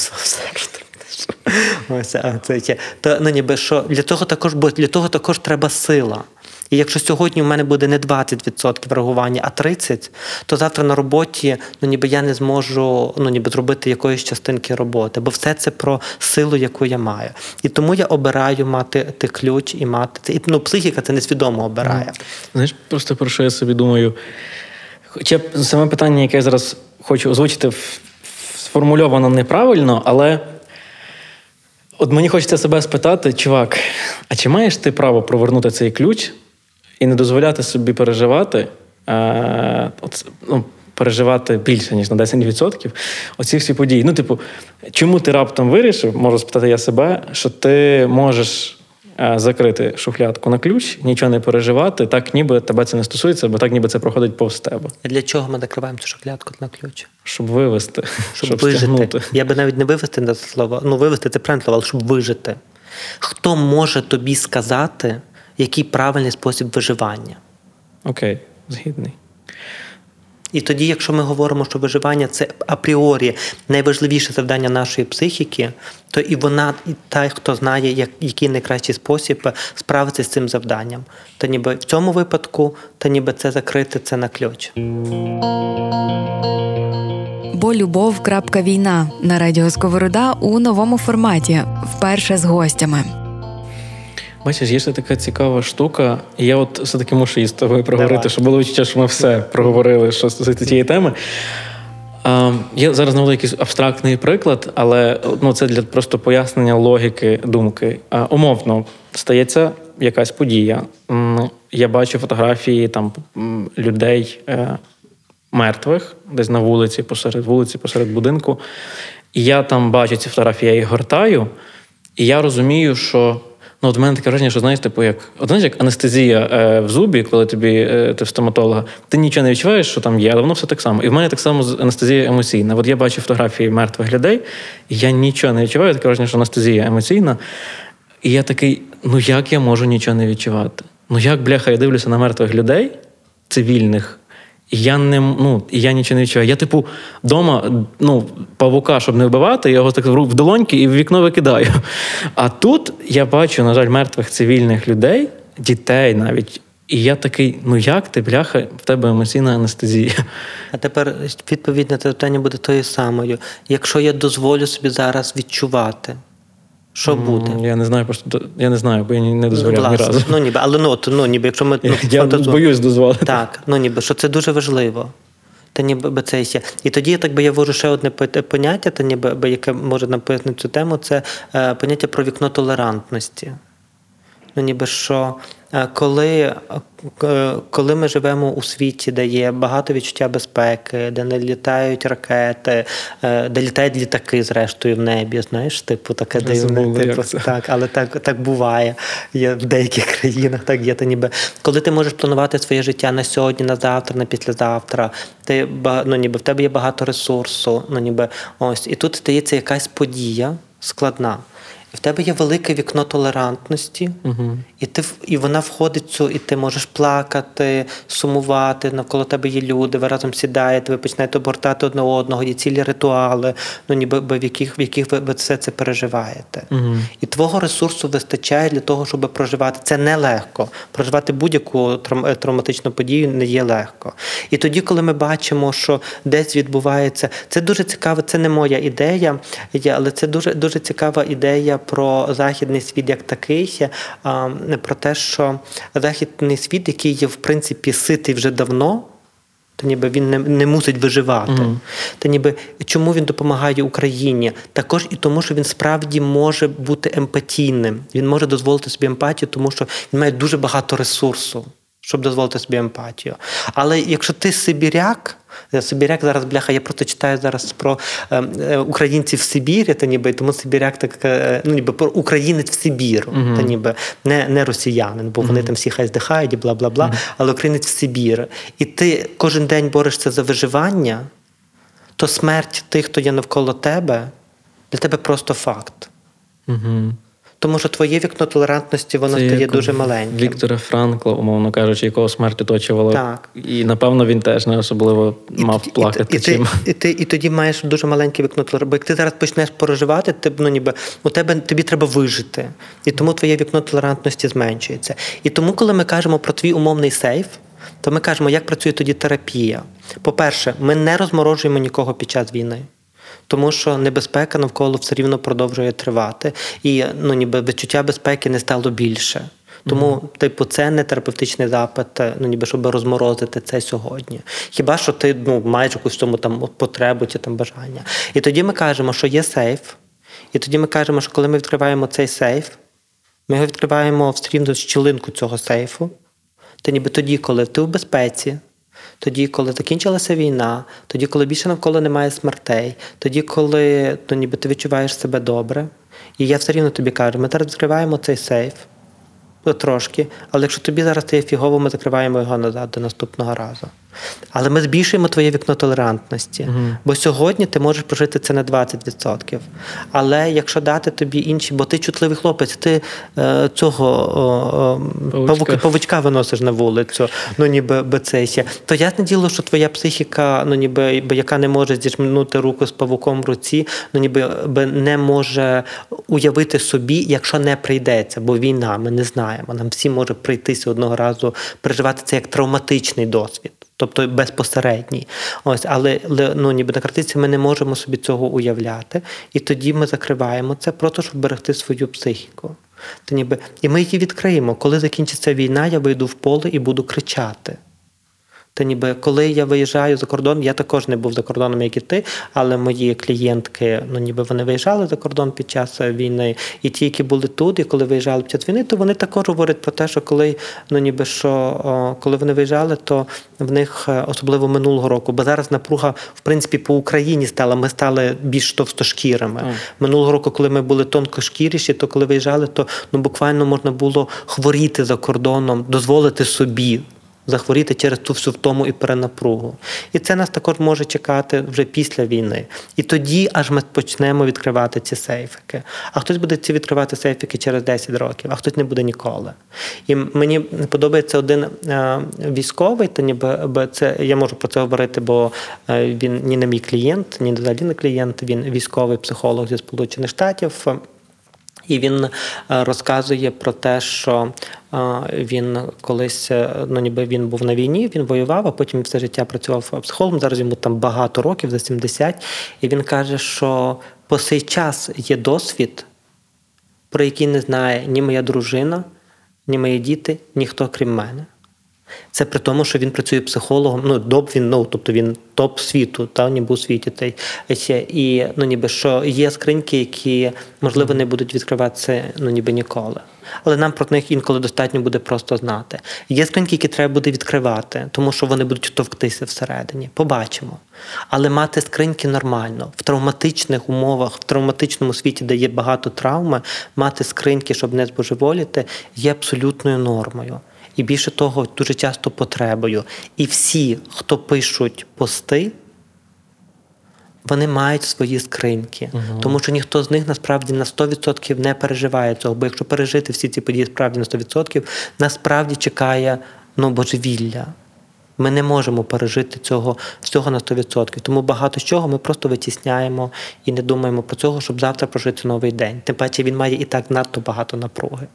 Ось це то ну ніби що для того також, бо для того також треба сила. І якщо сьогодні в мене буде не 20% реагування, а 30%, то завтра на роботі ну ніби я не зможу ну ніби зробити якоїсь частинки роботи, бо все це про силу, яку я маю. І тому я обираю мати ти ключ і мати це. І ну, психіка це несвідомо обирає. Знаєш, просто про що я собі думаю. Хоча саме питання, яке я зараз хочу озвучити, сформульовано неправильно, але от мені хочеться себе спитати, чувак, а чи маєш ти право провернути цей ключ і не дозволяти собі переживати? Е, от, ну, Переживати більше, ніж на 10% оці всі події. Ну, типу, чому ти раптом вирішив, можу спитати я себе, що ти можеш закрити шухлядку на ключ, нічого не переживати, так ніби тебе це не стосується, бо так ніби це проходить повз тебе. А для чого ми закриваємо цю шухлядку на ключ? Щоб вивести, щоб, щоб вижити. Стягнути. Я би навіть не вивести на це слово. Ну, вивести це правильне слово, але щоб вижити. Хто може тобі сказати, який правильний спосіб виживання? Окей, згідний. І тоді, якщо ми говоримо, що виживання це апріорі найважливіше завдання нашої психіки, то і вона, і та, хто знає, як, який найкращий спосіб справитися з цим завданням. Та ніби в цьому випадку, та ніби це закрити це на ключ. Бо любов. Крапка Війна на радіо Сковорода у новому форматі, вперше з гостями. Бачиш, є ще така цікава штука. Я от все-таки мушу її з тобою проговорити, Давай. щоб було відчуття, що ми все проговорили що стосується цієї теми. А, я зараз наведу якийсь абстрактний приклад, але ну, це для просто пояснення логіки думки. А, умовно, стається якась подія. Я бачу фотографії там людей е, мертвих, десь на вулиці, посеред вулиці, посеред будинку. І я там бачу ці фотографії, я їх гортаю, і я розумію, що Ну, от в мене таке враження, що знаєш, типу, як от знаєш, як анестезія е, в зубі, коли тобі е, ти в стоматолога, ти нічого не відчуваєш, що там є, але воно все так само. І в мене так само анестезія емоційна. От я бачу фотографії мертвих людей, і я нічого не відчуваю, таке враження, що анестезія емоційна. І я такий: ну як я можу нічого не відчувати? Ну як, бляха, я дивлюся на мертвих людей, цивільних. Я не ну, я нічого не відчуваю. Я, типу, вдома ну, павука, щоб не вбивати, я його так в долоньки і в вікно викидаю. А тут я бачу, на жаль, мертвих цивільних людей, дітей навіть. І я такий: ну як ти, бляха, в тебе емоційна анестезія? А тепер відповідь на це питання буде тою самою. Якщо я дозволю собі зараз відчувати, що буде? Я не знаю, просто я не знаю, бо я не дозволяв ні Власне, разу. Ну, ніби, але ну, от, ну, ніби, якщо ми ну, Я фантазу... боюсь дозволити. Так, ну ніби що це дуже важливо. Та ніби це є. І тоді, так би я ввожу ще одне поняття, та ніби яке може нам пояснити цю тему, це е, поняття про вікно толерантності. Ну, ніби що е, коли, е, коли ми живемо у світі, де є багато відчуття безпеки, де не літають ракети, е, де літають літаки, зрештою, в небі, знаєш, типу таке дивне. Типу, так, але так, так буває. Є в деяких країнах так є. Та ніби коли ти можеш планувати своє життя на сьогодні, на завтра, на післязавтра, ти ну, ніби в тебе є багато ресурсу. Ну ніби ось і тут стається якась подія складна. І в тебе є велике вікно толерантності, Угу. і ти і вона входить в цю, і ти можеш плакати, сумувати. Навколо тебе є люди, ви разом сідаєте, ви починаєте обертати одне одного, є цілі ритуали, ну ніби в яких в яких ви, ви все це переживаєте. Угу. І твого ресурсу вистачає для того, щоб проживати. Це нелегко. Проживати будь-яку е, травматичну подію не є легко. І тоді, коли ми бачимо, що десь відбувається, це дуже цікаво, це не моя ідея, але це дуже, дуже цікава ідея про західний світ як такий, а, про те, що західний світ, який є в принципі ситий вже давно. То ніби він не, не мусить виживати. Мгм. Та ніби чому він допомагає Україні? Також і тому, що він справді може бути емпатійним. Він може дозволити собі емпатію, тому що він має дуже багато ресурсу, щоб дозволити собі емпатію. Але якщо ти сибіряк, Сибіряк зараз бляха, я просто читаю зараз про е, е, українців в Сибірі, та ніби тому Сибіряк так, е, ну ніби про українець в Сибіру, Мгм. та ніби не, не росіянин, бо вони там всі хай здихають і бла бла бла, але українець в Сибір. І ти кожен день борешся за виживання, то смерть тих, хто є навколо тебе, для тебе просто факт. Угу. Тому що твоє вікно толерантності воно стає дуже маленьким. Віктора Франкла, умовно кажучи, якого смерть оточувала. Так. І напевно він теж не особливо мав і, плакати і, ти, чим. і, ти, і тоді маєш дуже маленьке вікно толерантності. Бо як ти зараз почнеш проживати, ти, ну, ніби, у тебе, тобі треба вижити. І тому твоє вікно толерантності зменшується. І тому, коли ми кажемо про твій умовний сейф, то ми кажемо, як працює тоді терапія. По-перше, ми не розморожуємо нікого під час війни. Тому що небезпека навколо все рівно продовжує тривати, і ну ніби відчуття безпеки не стало більше. Тому, типу, це не терапевтичний запит, е, ну ніби щоб розморозити це сьогодні. Хіба що ти ну, маєш якусь в цьому там потребу чи там бажання? І тоді ми кажемо, що є сейф, і тоді ми кажемо, що коли ми відкриваємо цей сейф, ми його відкриваємо в рівно щілинку цього сейфу. Та ніби тоді, коли ти в безпеці, тоді, коли закінчилася війна, тоді, коли більше навколо немає смертей, тоді, коли ну, ніби ти відчуваєш себе добре. І я все рівно тобі кажу, ми зараз відкриваємо цей сейф ну, трошки, але якщо тобі зараз це фігово, ми закриваємо його назад до наступного разу. Але ми збільшуємо твоє вікно толерантності. Мгм. Бо сьогодні ти можеш прожити це на 20%. Але якщо дати тобі інші, бо ти чутливий хлопець, ти е, цього о, о, Павучка. павучка виносиш на вулицю, ну ніби би це ще. То ясне діло, що твоя психіка, ну ніби яка не може зіжмнути руку з павуком в руці, ну ніби не може уявити собі, якщо не прийдеться, бо війна, ми не знаємо. Нам всім може прийтися одного разу переживати це як травматичний досвід. Тобто безпосередній. Ось, але ну, ніби на картиці ми не можемо собі цього уявляти. І тоді ми закриваємо це просто, щоб берегти свою психіку. То ніби, і ми її відкриємо. Коли закінчиться війна, я вийду в поле і буду кричати. Та ніби коли я виїжджаю за кордон, я також не був за кордоном, як і ти, але мої клієнтки, ну ніби вони виїжджали за кордон під час е, війни, і ті, які були тут, і коли виїжджали під час війни, то вони також говорять про те, що коли ну ніби що о, коли вони виїжджали, то в них е, особливо минулого року, бо зараз напруга в принципі по Україні стала. Ми стали більш товстошкірими. Mm. Минулого року, коли ми були тонкошкіріші, то коли виїжджали, то ну буквально можна було хворіти за кордоном, дозволити собі захворіти через ту всю втому і перенапругу. І це нас також може чекати вже після війни. І тоді аж ми почнемо відкривати ці сейфики. А хтось буде ці відкривати сейфики через 10 років, а хтось не буде ніколи. І мені подобається один е, військовий, та ніби це я можу про це говорити, бо е, він ні не мій клієнт, ні взагалі не клієнт, він військовий психолог зі Сполучених Штатів. І він е, розказує про те, що е, він колись, е, ну ніби він був на війні, він воював, а потім все життя працював психологом. Зараз йому там багато років, за 70. І він каже, що по цей час є досвід, про який не знає ні моя дружина, ні мої діти, ніхто крім мене. Це при тому, що він працює психологом. Ну, доп він, ну, тобто він топ світу, та ніби у світі. Та. І ну, ніби що є скриньки, які можливо не будуть відкриватися ну, ніби ніколи. Але нам про них інколи достатньо буде просто знати. Є скриньки, які треба буде відкривати, тому що вони будуть товктися всередині. Побачимо. Але мати скриньки нормально в травматичних умовах, в травматичному світі, де є багато травми, мати скриньки, щоб не збожеволіти, є абсолютною нормою. І більше того, дуже часто потребою. І всі, хто пишуть пости, вони мають свої скриньки, uh тому що ніхто з них насправді на 100% не переживає цього. Бо якщо пережити всі ці події справді на 100%, насправді чекає ну, божевілля. Ми не можемо пережити цього всього на 100%. Тому багато чого ми просто витісняємо і не думаємо про цього, щоб завтра прожити новий день. Тим паче він має і так надто багато напруги.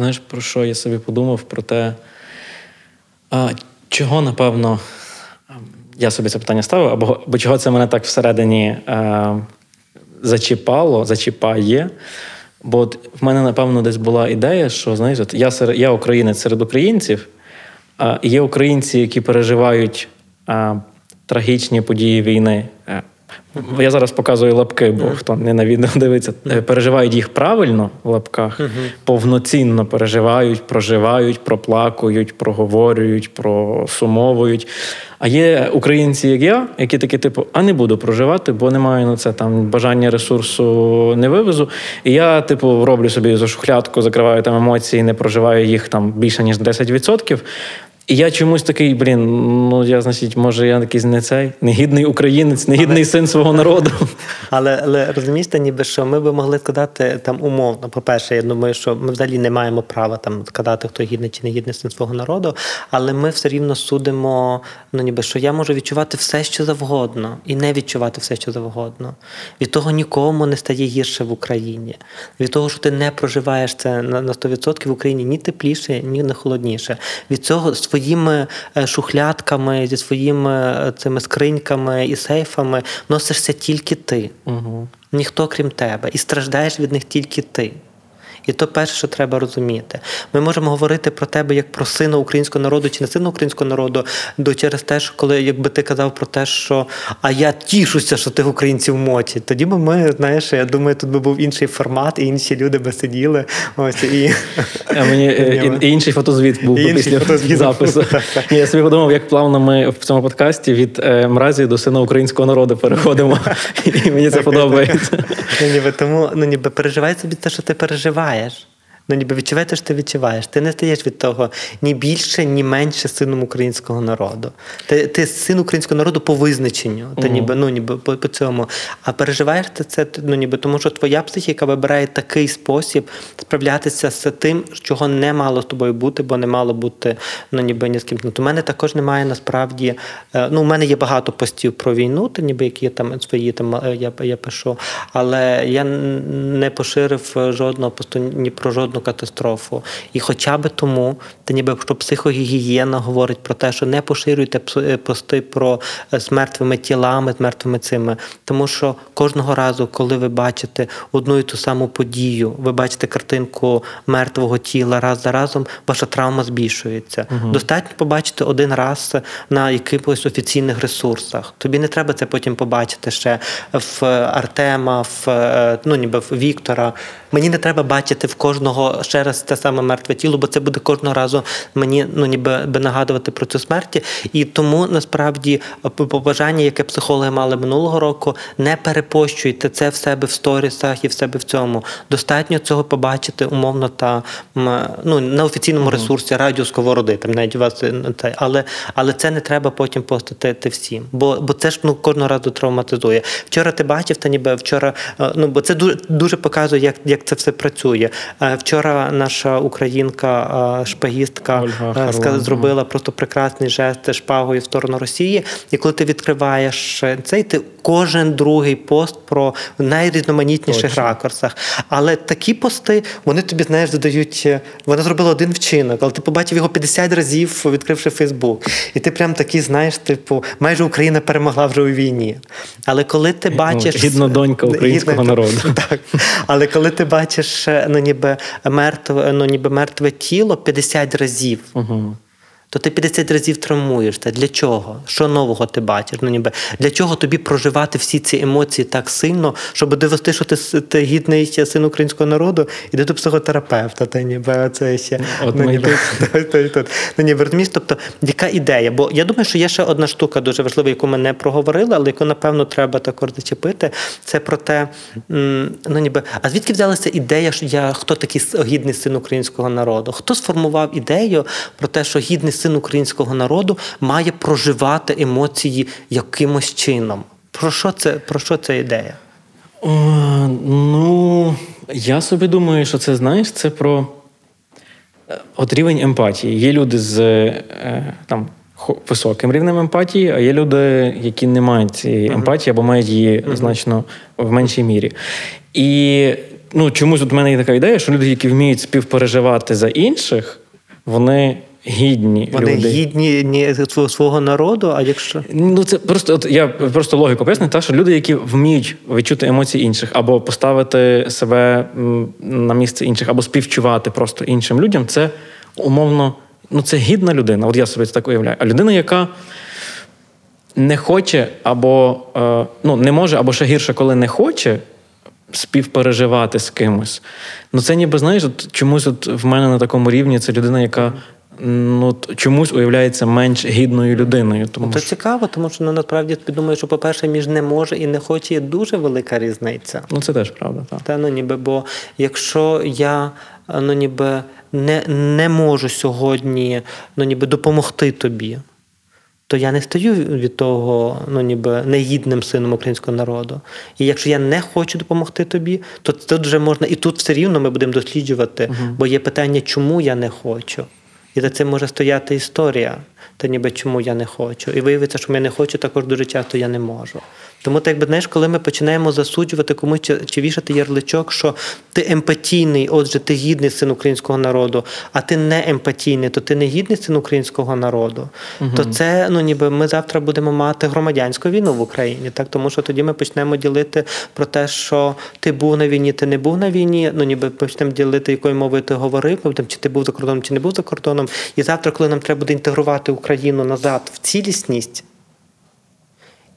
Знаєш, про що я собі подумав? Про те, чого, напевно, я собі це питання ставив, або, або чого це мене так всередині а, зачіпало, зачіпає. Бо от в мене, напевно, десь була ідея, що знаєш, от я серед, я українець серед українців, а є українці, які переживають а, трагічні події війни. Я зараз показую лапки, бо хто не на відео дивиться, переживають їх правильно в лапках, повноцінно переживають, проживають, проплакують, проговорюють, просумовують. А є українці, як я, які такі, типу, а не буду проживати, бо не маю на це там бажання ресурсу не вивезу. І я, типу, роблю собі за шухлядку, закриваю там емоції, не проживаю їх там більше ніж 10%. І я чомусь такий, блін, ну я значить, може, я якийсь не цей негідний українець, негідний але, син свого народу. Але але розумієте, ніби що ми би могли сказати там умовно. По-перше, я думаю, що ми взагалі не маємо права там сказати, хто гідний чи не гідний син свого народу, але ми все рівно судимо, ну ніби що я можу відчувати все, що завгодно, і не відчувати все, що завгодно. Від того нікому не стає гірше в Україні. Від того, що ти не проживаєш це на 100% в Україні ні тепліше, ні не холодніше. Від цього своїми е, шухлядками, зі своїми е, цими скриньками і сейфами носишся тільки ти, угу. ніхто крім тебе, і страждаєш від них тільки ти. І то перше, що треба розуміти. Ми можемо говорити про тебе як про сина українського народу чи не сина українського народу, до через те, що коли якби ти казав про те, що а я тішуся, що ти українців мочить. Тоді би ми, знаєш, я думаю, тут би був інший формат, і інші люди би сиділи. Ось і а мені і, і інший фотозвіт був і після фотозвіт запису. Ні, я собі подумав, як плавно ми в цьому подкасті від е, мразі до сина українського народу переходимо. І мені це подобається. Ну, ніби тому ну ніби переживай собі те, що ти переживаєш. es Ну, ніби відчуваєш, що ти відчуваєш. Ти не стаєш від того ні більше, ні менше сином українського народу. Ти ти син українського народу по визначенню, ти uh-huh. ніби ну ніби по, по цьому. А переживаєш ти це ну, ніби тому, що твоя психіка вибирає такий спосіб справлятися з тим, чого не мало з тобою бути, бо не мало бути ну, ніби ні з ким. Ну, У мене також немає насправді. Ну, у мене є багато постів про війну, ти ніби які там свої там я я пишу, але я не поширив жодного посту ні про жодну екологічну катастрофу. І хоча би тому, та ніби що психогігієна говорить про те, що не поширюйте е, пости про е, з мертвими тілами, з мертвими цими. Тому що кожного разу, коли ви бачите одну і ту саму подію, ви бачите картинку мертвого тіла раз за разом, ваша травма збільшується. Достатньо побачити один раз на якихось офіційних ресурсах. Тобі не треба це потім побачити ще в Артема, в е, ну ніби в Віктора. Мені не треба бачити в кожного ще раз те саме мертве тіло, бо це буде кожного разу мені ну ніби би нагадувати про цю смерті. І тому насправді побажання, яке психологи мали минулого року, не перепощуйте це в себе в сторісах і в себе в цьому. Достатньо цього побачити умовно та ну на офіційному ресурсі радіо Сковороди. Там навіть у вас е, але, але це не треба потім постати всім. Бо, бо це ж ну кожного разу травматизує. Вчора ти бачив, та ніби вчора, е, ну бо це дуже дуже показує, як, як це все працює. Вчора наша українка, шпагістка Ольга е, зробила просто прекрасний жест шпагою в сторону Росії. І коли ти відкриваєш е, цей, ти кожен другий пост про в найрізноманітніших Точно. ракурсах. Але такі пости, вони тобі знаєш, додають. е, Вона зробила один вчинок, але ти побачив його 50 разів, відкривши Фейсбук. І ти прям такий, знаєш, типу, майже Україна перемогла вже у війні. Але коли ти бачиш гідна донька українського народу. Так. Але коли ти бачиш е, ну, ніби мертве, ну, ніби мертве тіло 50 разів, Угу. То ти 50 разів травмуєшся. Для чого? Що нового ти бачиш? Ну, ніби для чого тобі проживати всі ці емоції так сильно, щоб довести, що ти, ти гідний син українського народу, іди до психотерапевта, та ніби це ще От ну, ніби, тут. ну, ніби розумієш, тобто, яка ідея? Бо я думаю, що є ще одна штука дуже важлива, яку ми не проговорили, але яку, напевно, треба також зачепити. Це про те, ну ніби, а звідки взялася ідея, що я хто такий гідний син українського народу? Хто сформував ідею про те, що гідний син українського народу має проживати емоції якимось чином? Про що це, про що ця ідея? О, ну, я собі думаю, що це знаєш, це про е, от рівень емпатії. Є люди з е, там, високим рівнем емпатії, а є люди, які не мають цієї емпатії або мають її значно в меншій мірі. І ну, чомусь от в мене є така ідея, що люди, які вміють співпереживати за інших, вони гідні. Вони люди. гідні ні, свого- свого народу, а якщо. Ну, це просто от я просто логіку поясню, та що люди, які вміють відчути емоції інших, або поставити себе на місце інших, або співчувати просто іншим людям, це умовно, ну це гідна людина. От я собі це так уявляю. А людина, яка не хоче, або е, ну не може, або ще гірше, коли не хоче. Співпереживати з кимось. Ну, це ніби знаєш, от чомусь от в мене на такому рівні це людина, яка ну, чомусь уявляється менш гідною людиною. Тому То що, цікаво, тому що ну, насправді думаю, що, по-перше, між не може і не хоче є дуже велика різниця. ну, це теж правда. Так. Та ну ніби, бо якщо я ну ніби не, не можу сьогодні ну ніби допомогти тобі, то я не стаю від того, ну ніби негідним сином українського народу. І якщо я не хочу допомогти тобі, то тут вже можна і тут все рівно ми будемо досліджувати, бо є питання, чому я не хочу. І за цим може стояти історія, та ніби чому я не хочу. І виявиться, що я не хочу, також дуже часто я не можу. Тому, так якби знаєш, коли ми починаємо засуджувати комусь чи, чи вішати ярличок, що ти емпатійний, отже, ти гідний син українського народу, а ти не емпатійний, то ти не гідний син українського народу, то це ну ніби ми завтра будемо мати громадянську війну в Україні. Так, тому що тоді ми почнемо ділити про те, що ти був на війні, ти не був на війні. Ну ніби почнемо ділити, якою мовою ти говорив, ну, чи ти був за кордоном, чи не був за кордоном. І завтра, коли нам треба буде інтегрувати Україну назад в цілісність.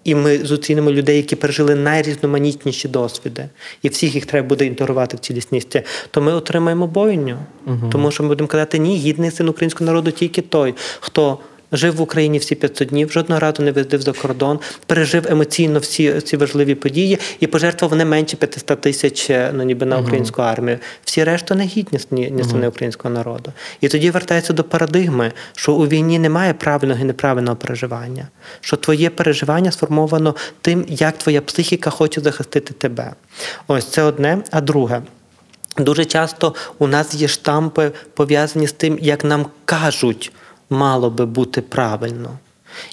І ми зустрінемо людей, які пережили найрізноманітніші досвіди, і всіх їх треба буде інтегрувати в цілісність, то ми отримаємо бойню. Тому що ми будемо казати, ні, гідний син українського народу тільки той, хто жив в Україні всі 500 днів, жодного разу не виїздив за кордон, пережив емоційно всі ці важливі події і пожертвував не менше 500 тисяч ну, ніби на українську армію. Всі решта не гідні ні, ні сини українського народу. І тоді вертається до парадигми, що у війні немає правильного і неправильного переживання, що твоє переживання сформовано тим, як твоя психіка хоче захистити тебе. Ось це одне, а друге. Дуже часто у нас є штампи пов'язані з тим, як нам кажуть, мало би бути правильно.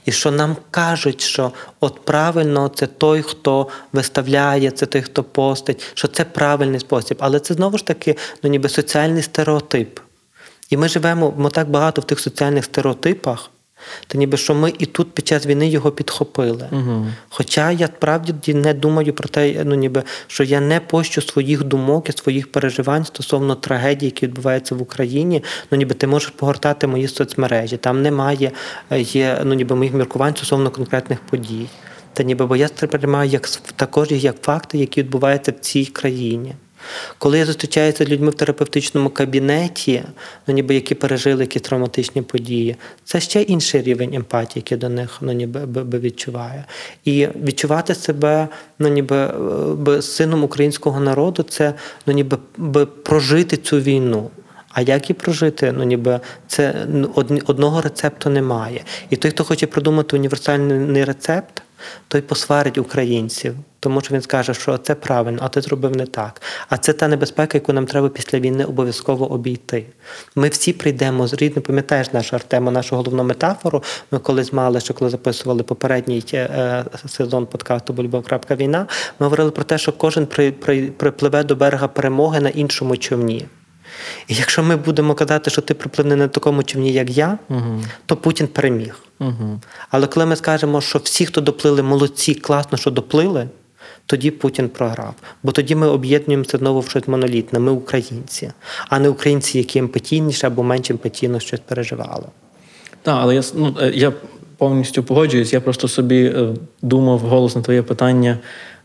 І що нам кажуть, що от правильно це той, хто виставляє, це той, хто постить, що це правильний спосіб. Але це знову ж таки ну, ніби соціальний стереотип. І ми живемо ми так багато в тих соціальних стереотипах, то ніби що ми і тут під час війни його підхопили. Угу. Хоча я справді не думаю про те, ну ніби що я не пощу своїх думок і своїх переживань стосовно трагедії, які відбуваються в Україні. Ну ніби ти можеш погортати мої соцмережі. Там немає е, є ну ніби моїх міркувань стосовно конкретних подій. Та ніби бо я це приймаю як також як факти, які відбуваються в цій країні. Коли я зустрічаюся з людьми в терапевтичному кабінеті, ну ніби які пережили якісь травматичні події, це ще інший рівень емпатії, який до них ну, ніби би, відчуває. І відчувати себе ну, ніби би, сином українського народу, це ну, ніби би прожити цю війну. А як і прожити? Ну ніби це одного рецепту немає. І той, хто хоче придумати універсальний рецепт, той посварить українців, тому що він скаже, що це правильно, а ти зробив не так. А це та небезпека, яку нам треба після війни обов'язково обійти. Ми всі прийдемо з рідним, пам'ятаєш нашу Артему, нашу головну метафору. Ми колись мали, що коли записували попередній е, сезон подкасту «Любов.війна», ми говорили про те, що кожен при, при, припливе до берега перемоги на іншому човні. І якщо ми будемо казати, що ти приплив не на такому човні, як я, угу. то Путін переміг. Угу. Але коли ми скажемо, що всі, хто доплили, молодці, класно, що доплили, тоді Путін програв. Бо тоді ми об'єднуємося знову в щось монолітне. Ми українці, а не українці, які емпатійніше або менш емпатійно щось переживали. Так, але я ну, е, я повністю погоджуюсь. Я просто собі е, думав голос на твоє питання.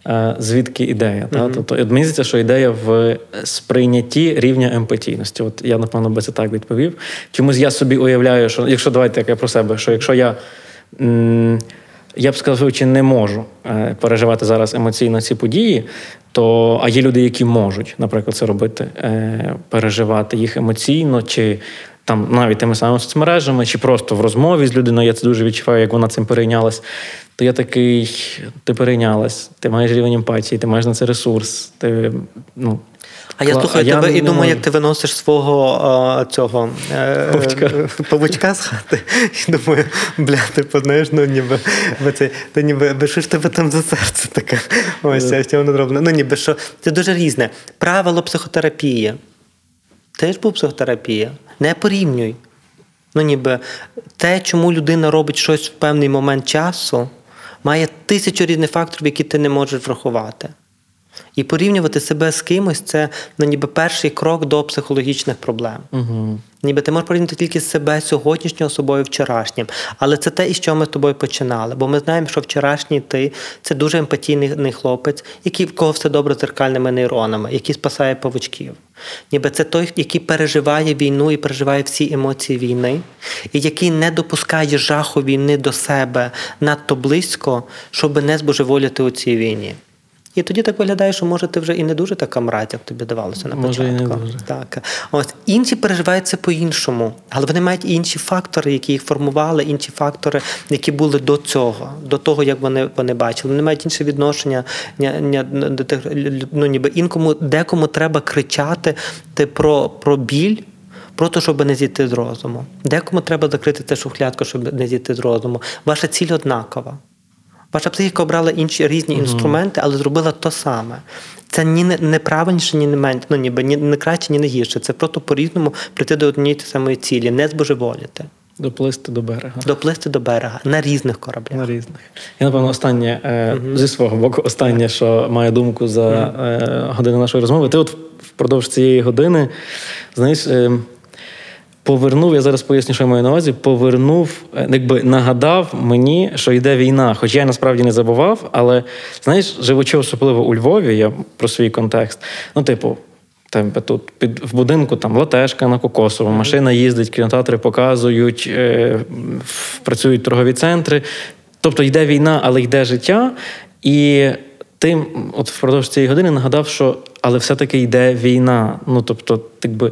Е, звідки ідея? Mm-hmm. Та? Тобто мені здається, що ідея в сприйнятті рівня емпатійності. От я, напевно, би це так відповів. Чомусь я собі уявляю, що якщо давайте як я про себе, що якщо я. Я б сказав, чи не можу е, переживати зараз емоційно ці події, то а є люди, які можуть, наприклад, це робити, е, переживати їх емоційно, чи там навіть тими самими соцмережами, чи просто в розмові з людиною. Я це дуже відчуваю, як вона цим перейнялась то я такий, ти перейнялась, ти маєш рівень емпатії, ти маєш на це ресурс. ти, ну, а я слухаю тебе і думаю, як ти виносиш свого а, цього е, павучка. павучка з хати. І думаю, бля, ти познаєш, ну ніби це, ти ніби що ж тебе там за серце таке. Ось yeah. цього не роблено. Ну ніби що це дуже різне. Правило психотерапії. Теж був психотерапія. Не порівнюй. Ну, ніби те, чому людина робить щось в певний момент часу має тисячу різних факторів, які ти не можеш врахувати. І порівнювати себе з кимось це ну, ніби перший крок до психологічних проблем. Угу. Ніби ти можеш порівняти тільки себе сьогоднішнього собою вчорашнім. Але це те, із чого ми з тобою починали. Бо ми знаємо, що вчорашній ти це дуже емпатійний хлопець, який в кого все добре з зеркальними нейронами, який спасає павучків. Ніби це той, який переживає війну і переживає всі емоції війни, і який не допускає жаху війни до себе надто близько, щоб не збожеволіти у цій війні. І тоді так виглядає, що може ти вже і не дуже така мразь, як тобі давалося на може, початку. І не дуже. Так. Ось інші переживають це по-іншому, але вони мають інші фактори, які їх формували, інші фактори, які були до цього, до того, як вони вони бачили. Вони мають інше відношення до тих, ну ніби інкому декому треба кричати про, про біль. Про те, щоб не зійти з розуму. Декому треба закрити це шухлядку, щоб не зійти з розуму. Ваша ціль однакова. Ваша психіка обрала інші різні mm-hmm. інструменти, але зробила то саме. Це ні не, не правильніше, ні не менше, ну ніби ні не краще, ні не гірше. Це просто по-різному прийти до однієї самої цілі, не збожеволіти. Доплисти до берега. Доплисти до берега на різних кораблях. На різних. Я, напевно, останнє е, uh-huh. зі свого боку, останнє, що має думку за uh-huh. е, годину нашої розмови. Ти от впродовж цієї години, знаєш. Повернув, я зараз поясню, що я маю на увазі, повернув, е, якби нагадав мені, що йде війна. Хоч я насправді не забував, але знаєш, живучи особливо у Львові, я про свій контекст. Ну, типу, тебе тут під в будинку там латешка на Кокосово, машина їздить, кінотеатри показують, е, працюють торгові центри. Тобто йде війна, але йде життя. І ти от впродовж цієї години нагадав, що але все-таки йде війна. Ну тобто, якби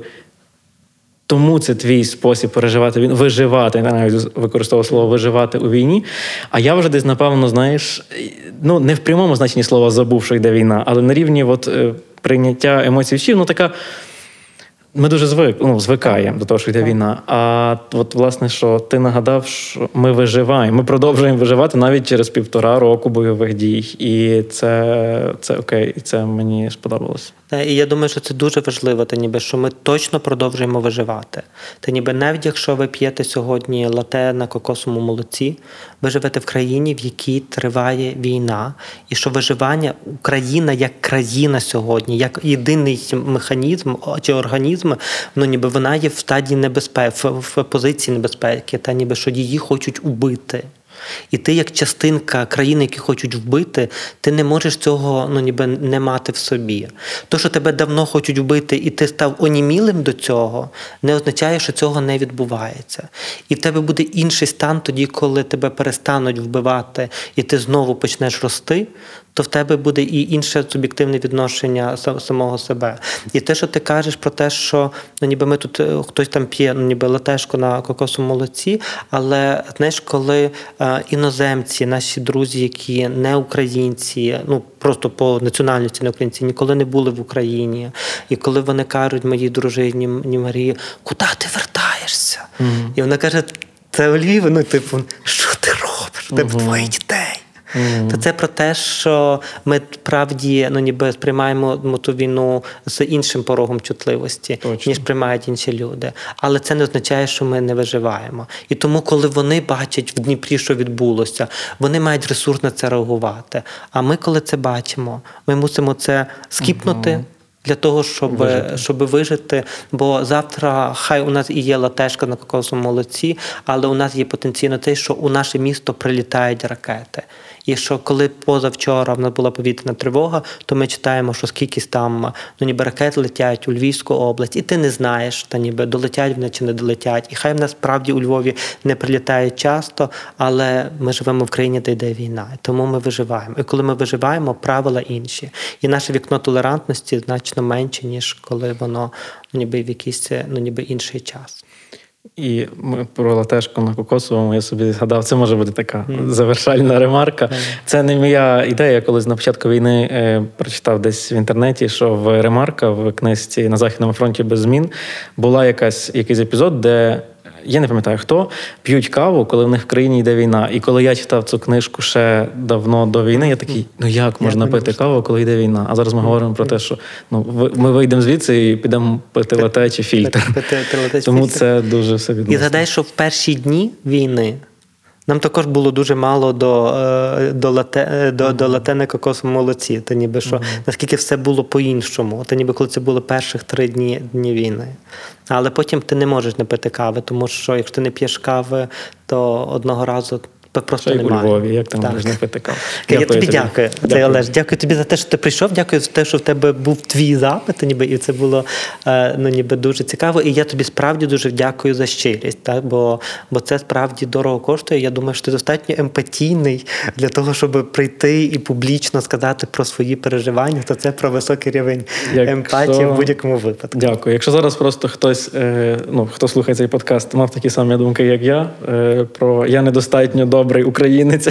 тому це твій спосіб переживати війну, виживати, я навіть використовував слово виживати у війні. А я вже десь, напевно, знаєш, ну не в прямому значенні слова забув, що йде війна, але на рівні от, е, прийняття емоцій всіх, ну така. Ми дуже звик, ну, звикаємо до того, що йде війна. А от, власне, що ти нагадав, що ми виживаємо. Ми продовжуємо виживати навіть через півтора року бойових дій. І це, це окей, і це мені сподобалось. Та, І я думаю, що це дуже важливо, та ніби що ми точно продовжуємо виживати. Та ніби навіть якщо ви п'єте сьогодні лате на кокосовому молоці, ви живете в країні, в якій триває війна, і що виживання Україна як країна сьогодні, як єдиний механізм чи організм, ну ніби вона є в стадії небезпеки, в позиції небезпеки, та ніби що її хочуть убити. І ти, як частинка країни, які хочуть вбити, ти не можеш цього ну, ніби не мати в собі. То, що тебе давно хочуть вбити, і ти став онімілим до цього, не означає, що цього не відбувається. І в тебе буде інший стан тоді, коли тебе перестануть вбивати, і ти знову почнеш рости. То в тебе буде і інше суб'єктивне відношення самого себе. І те, що ти кажеш про те, що ну ніби ми тут е, хтось там п'є, ну ніби латешку на кокосовому молоці, але знаєш, коли е, іноземці, наші друзі, які не українці, ну просто по національності не українці, ніколи не були в Україні, і коли вони кажуть моїй дружині ні Марії, куди ти вертаєшся? Mm-hmm. І вона каже: це у Львів, ну типу, що ти робиш? Тебе mm-hmm. твої дітей. Mm. То це про те, що ми правді ну ніби сприймаємо ту війну з іншим порогом чутливості, Точно. ніж приймають інші люди. Але це не означає, що ми не виживаємо. І тому, коли вони бачать в Дніпрі, що відбулося, вони мають ресурс на це реагувати. А ми, коли це бачимо, ми мусимо це скіпнути. Mm-hmm. Для того, щоб вижити. щоб вижити, бо завтра хай у нас і є латешка на кокосовому молоці, але у нас є потенційно те, що у наше місто прилітають ракети. І що коли позавчора в нас була повітряна тривога, то ми читаємо, що скільки там ну ніби ракет летять у Львівську область, і ти не знаєш, та ніби долетять вони чи не долетять. І хай в нас справді у Львові не прилітають часто, але ми живемо в країні, де йде війна, тому ми виживаємо. І коли ми виживаємо, правила інші. І наше вікно толерантності значно менше, ніж коли воно ну, ніби в якийсь ну ніби інший час. І ми про латешку на кокосовому я собі згадав, це може бути така завершальна ремарка. Це не моя ідея. Я колись на початку війни е, прочитав десь в інтернеті, що в ремарка в книжці на Західному фронті без змін була якась якийсь епізод, де я не пам'ятаю хто, п'ють каву, коли в них в країні йде війна. І коли я читав цю книжку ще давно до війни, я такий, ну як можна пити каву, коли йде війна? А зараз ми говоримо про те, що ну ми вийдемо звідси і підемо пити лате чи фільтр. Тому це дуже все відносно. І згадай, що в перші дні війни. Нам також було дуже мало до е, до, лате, е, до, до лате на кокосовому молоці. Та ніби що, mm-hmm. наскільки все було по-іншому. Та ніби коли це було перших три дні дні війни. Але потім ти не можеш не пити кави, тому що якщо ти не п'єш кави, то одного разу просто Ще немає. у Львові, як там так. можна пити каву. Я тобі, тобі дякую. дякую. Олеж, дякую тобі за те, що ти прийшов. Дякую за те, що в тебе був твій запит, ніби і це було е, ну, ніби дуже цікаво. І я тобі справді дуже дякую за щирість, так? бо бо це справді дорого коштує. Я думаю, що ти достатньо емпатійний для того, щоб прийти і публічно сказати про свої переживання. То це про високий рівень Якщо... емпатії в будь-якому випадку. Дякую. Якщо зараз просто хтось, е, ну хто слухає цей подкаст, мав такі самі думки, як я, е, про я недостатньо добре добрий українець,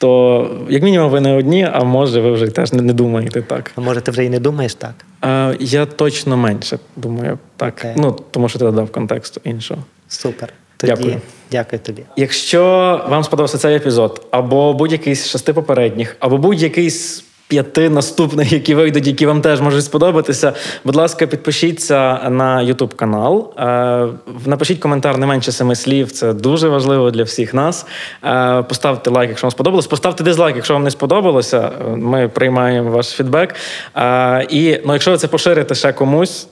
то як мінімум ви не одні, а може ви вже теж не, думаєте так. А може ти вже і не думаєш так? А, Я точно менше думаю так. Okay. Ну тому що ти додав контексту іншого. Супер. Тоді Дякую. Дякую тобі. Якщо вам сподобався цей епізод, або будь-який з шести попередніх, або будь-який з п'яти наступних, які вийдуть, які вам теж можуть сподобатися. Будь ласка, підпишіться на YouTube канал. Е, напишіть коментар не менше семи слів. Це дуже важливо для всіх нас. Е, поставте лайк, якщо вам сподобалось. Поставте дизлайк, якщо вам не сподобалося. Ми приймаємо ваш фідбек. Е, і ну, якщо ви це поширите ще комусь,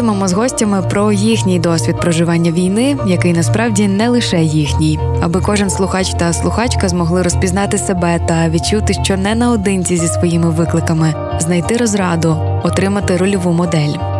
Говоритимемо з гостями про їхній досвід проживання війни, який насправді не лише їхній, аби кожен слухач та слухачка змогли розпізнати себе та відчути, що не наодинці зі своїми викликами, знайти розраду, отримати рольову модель.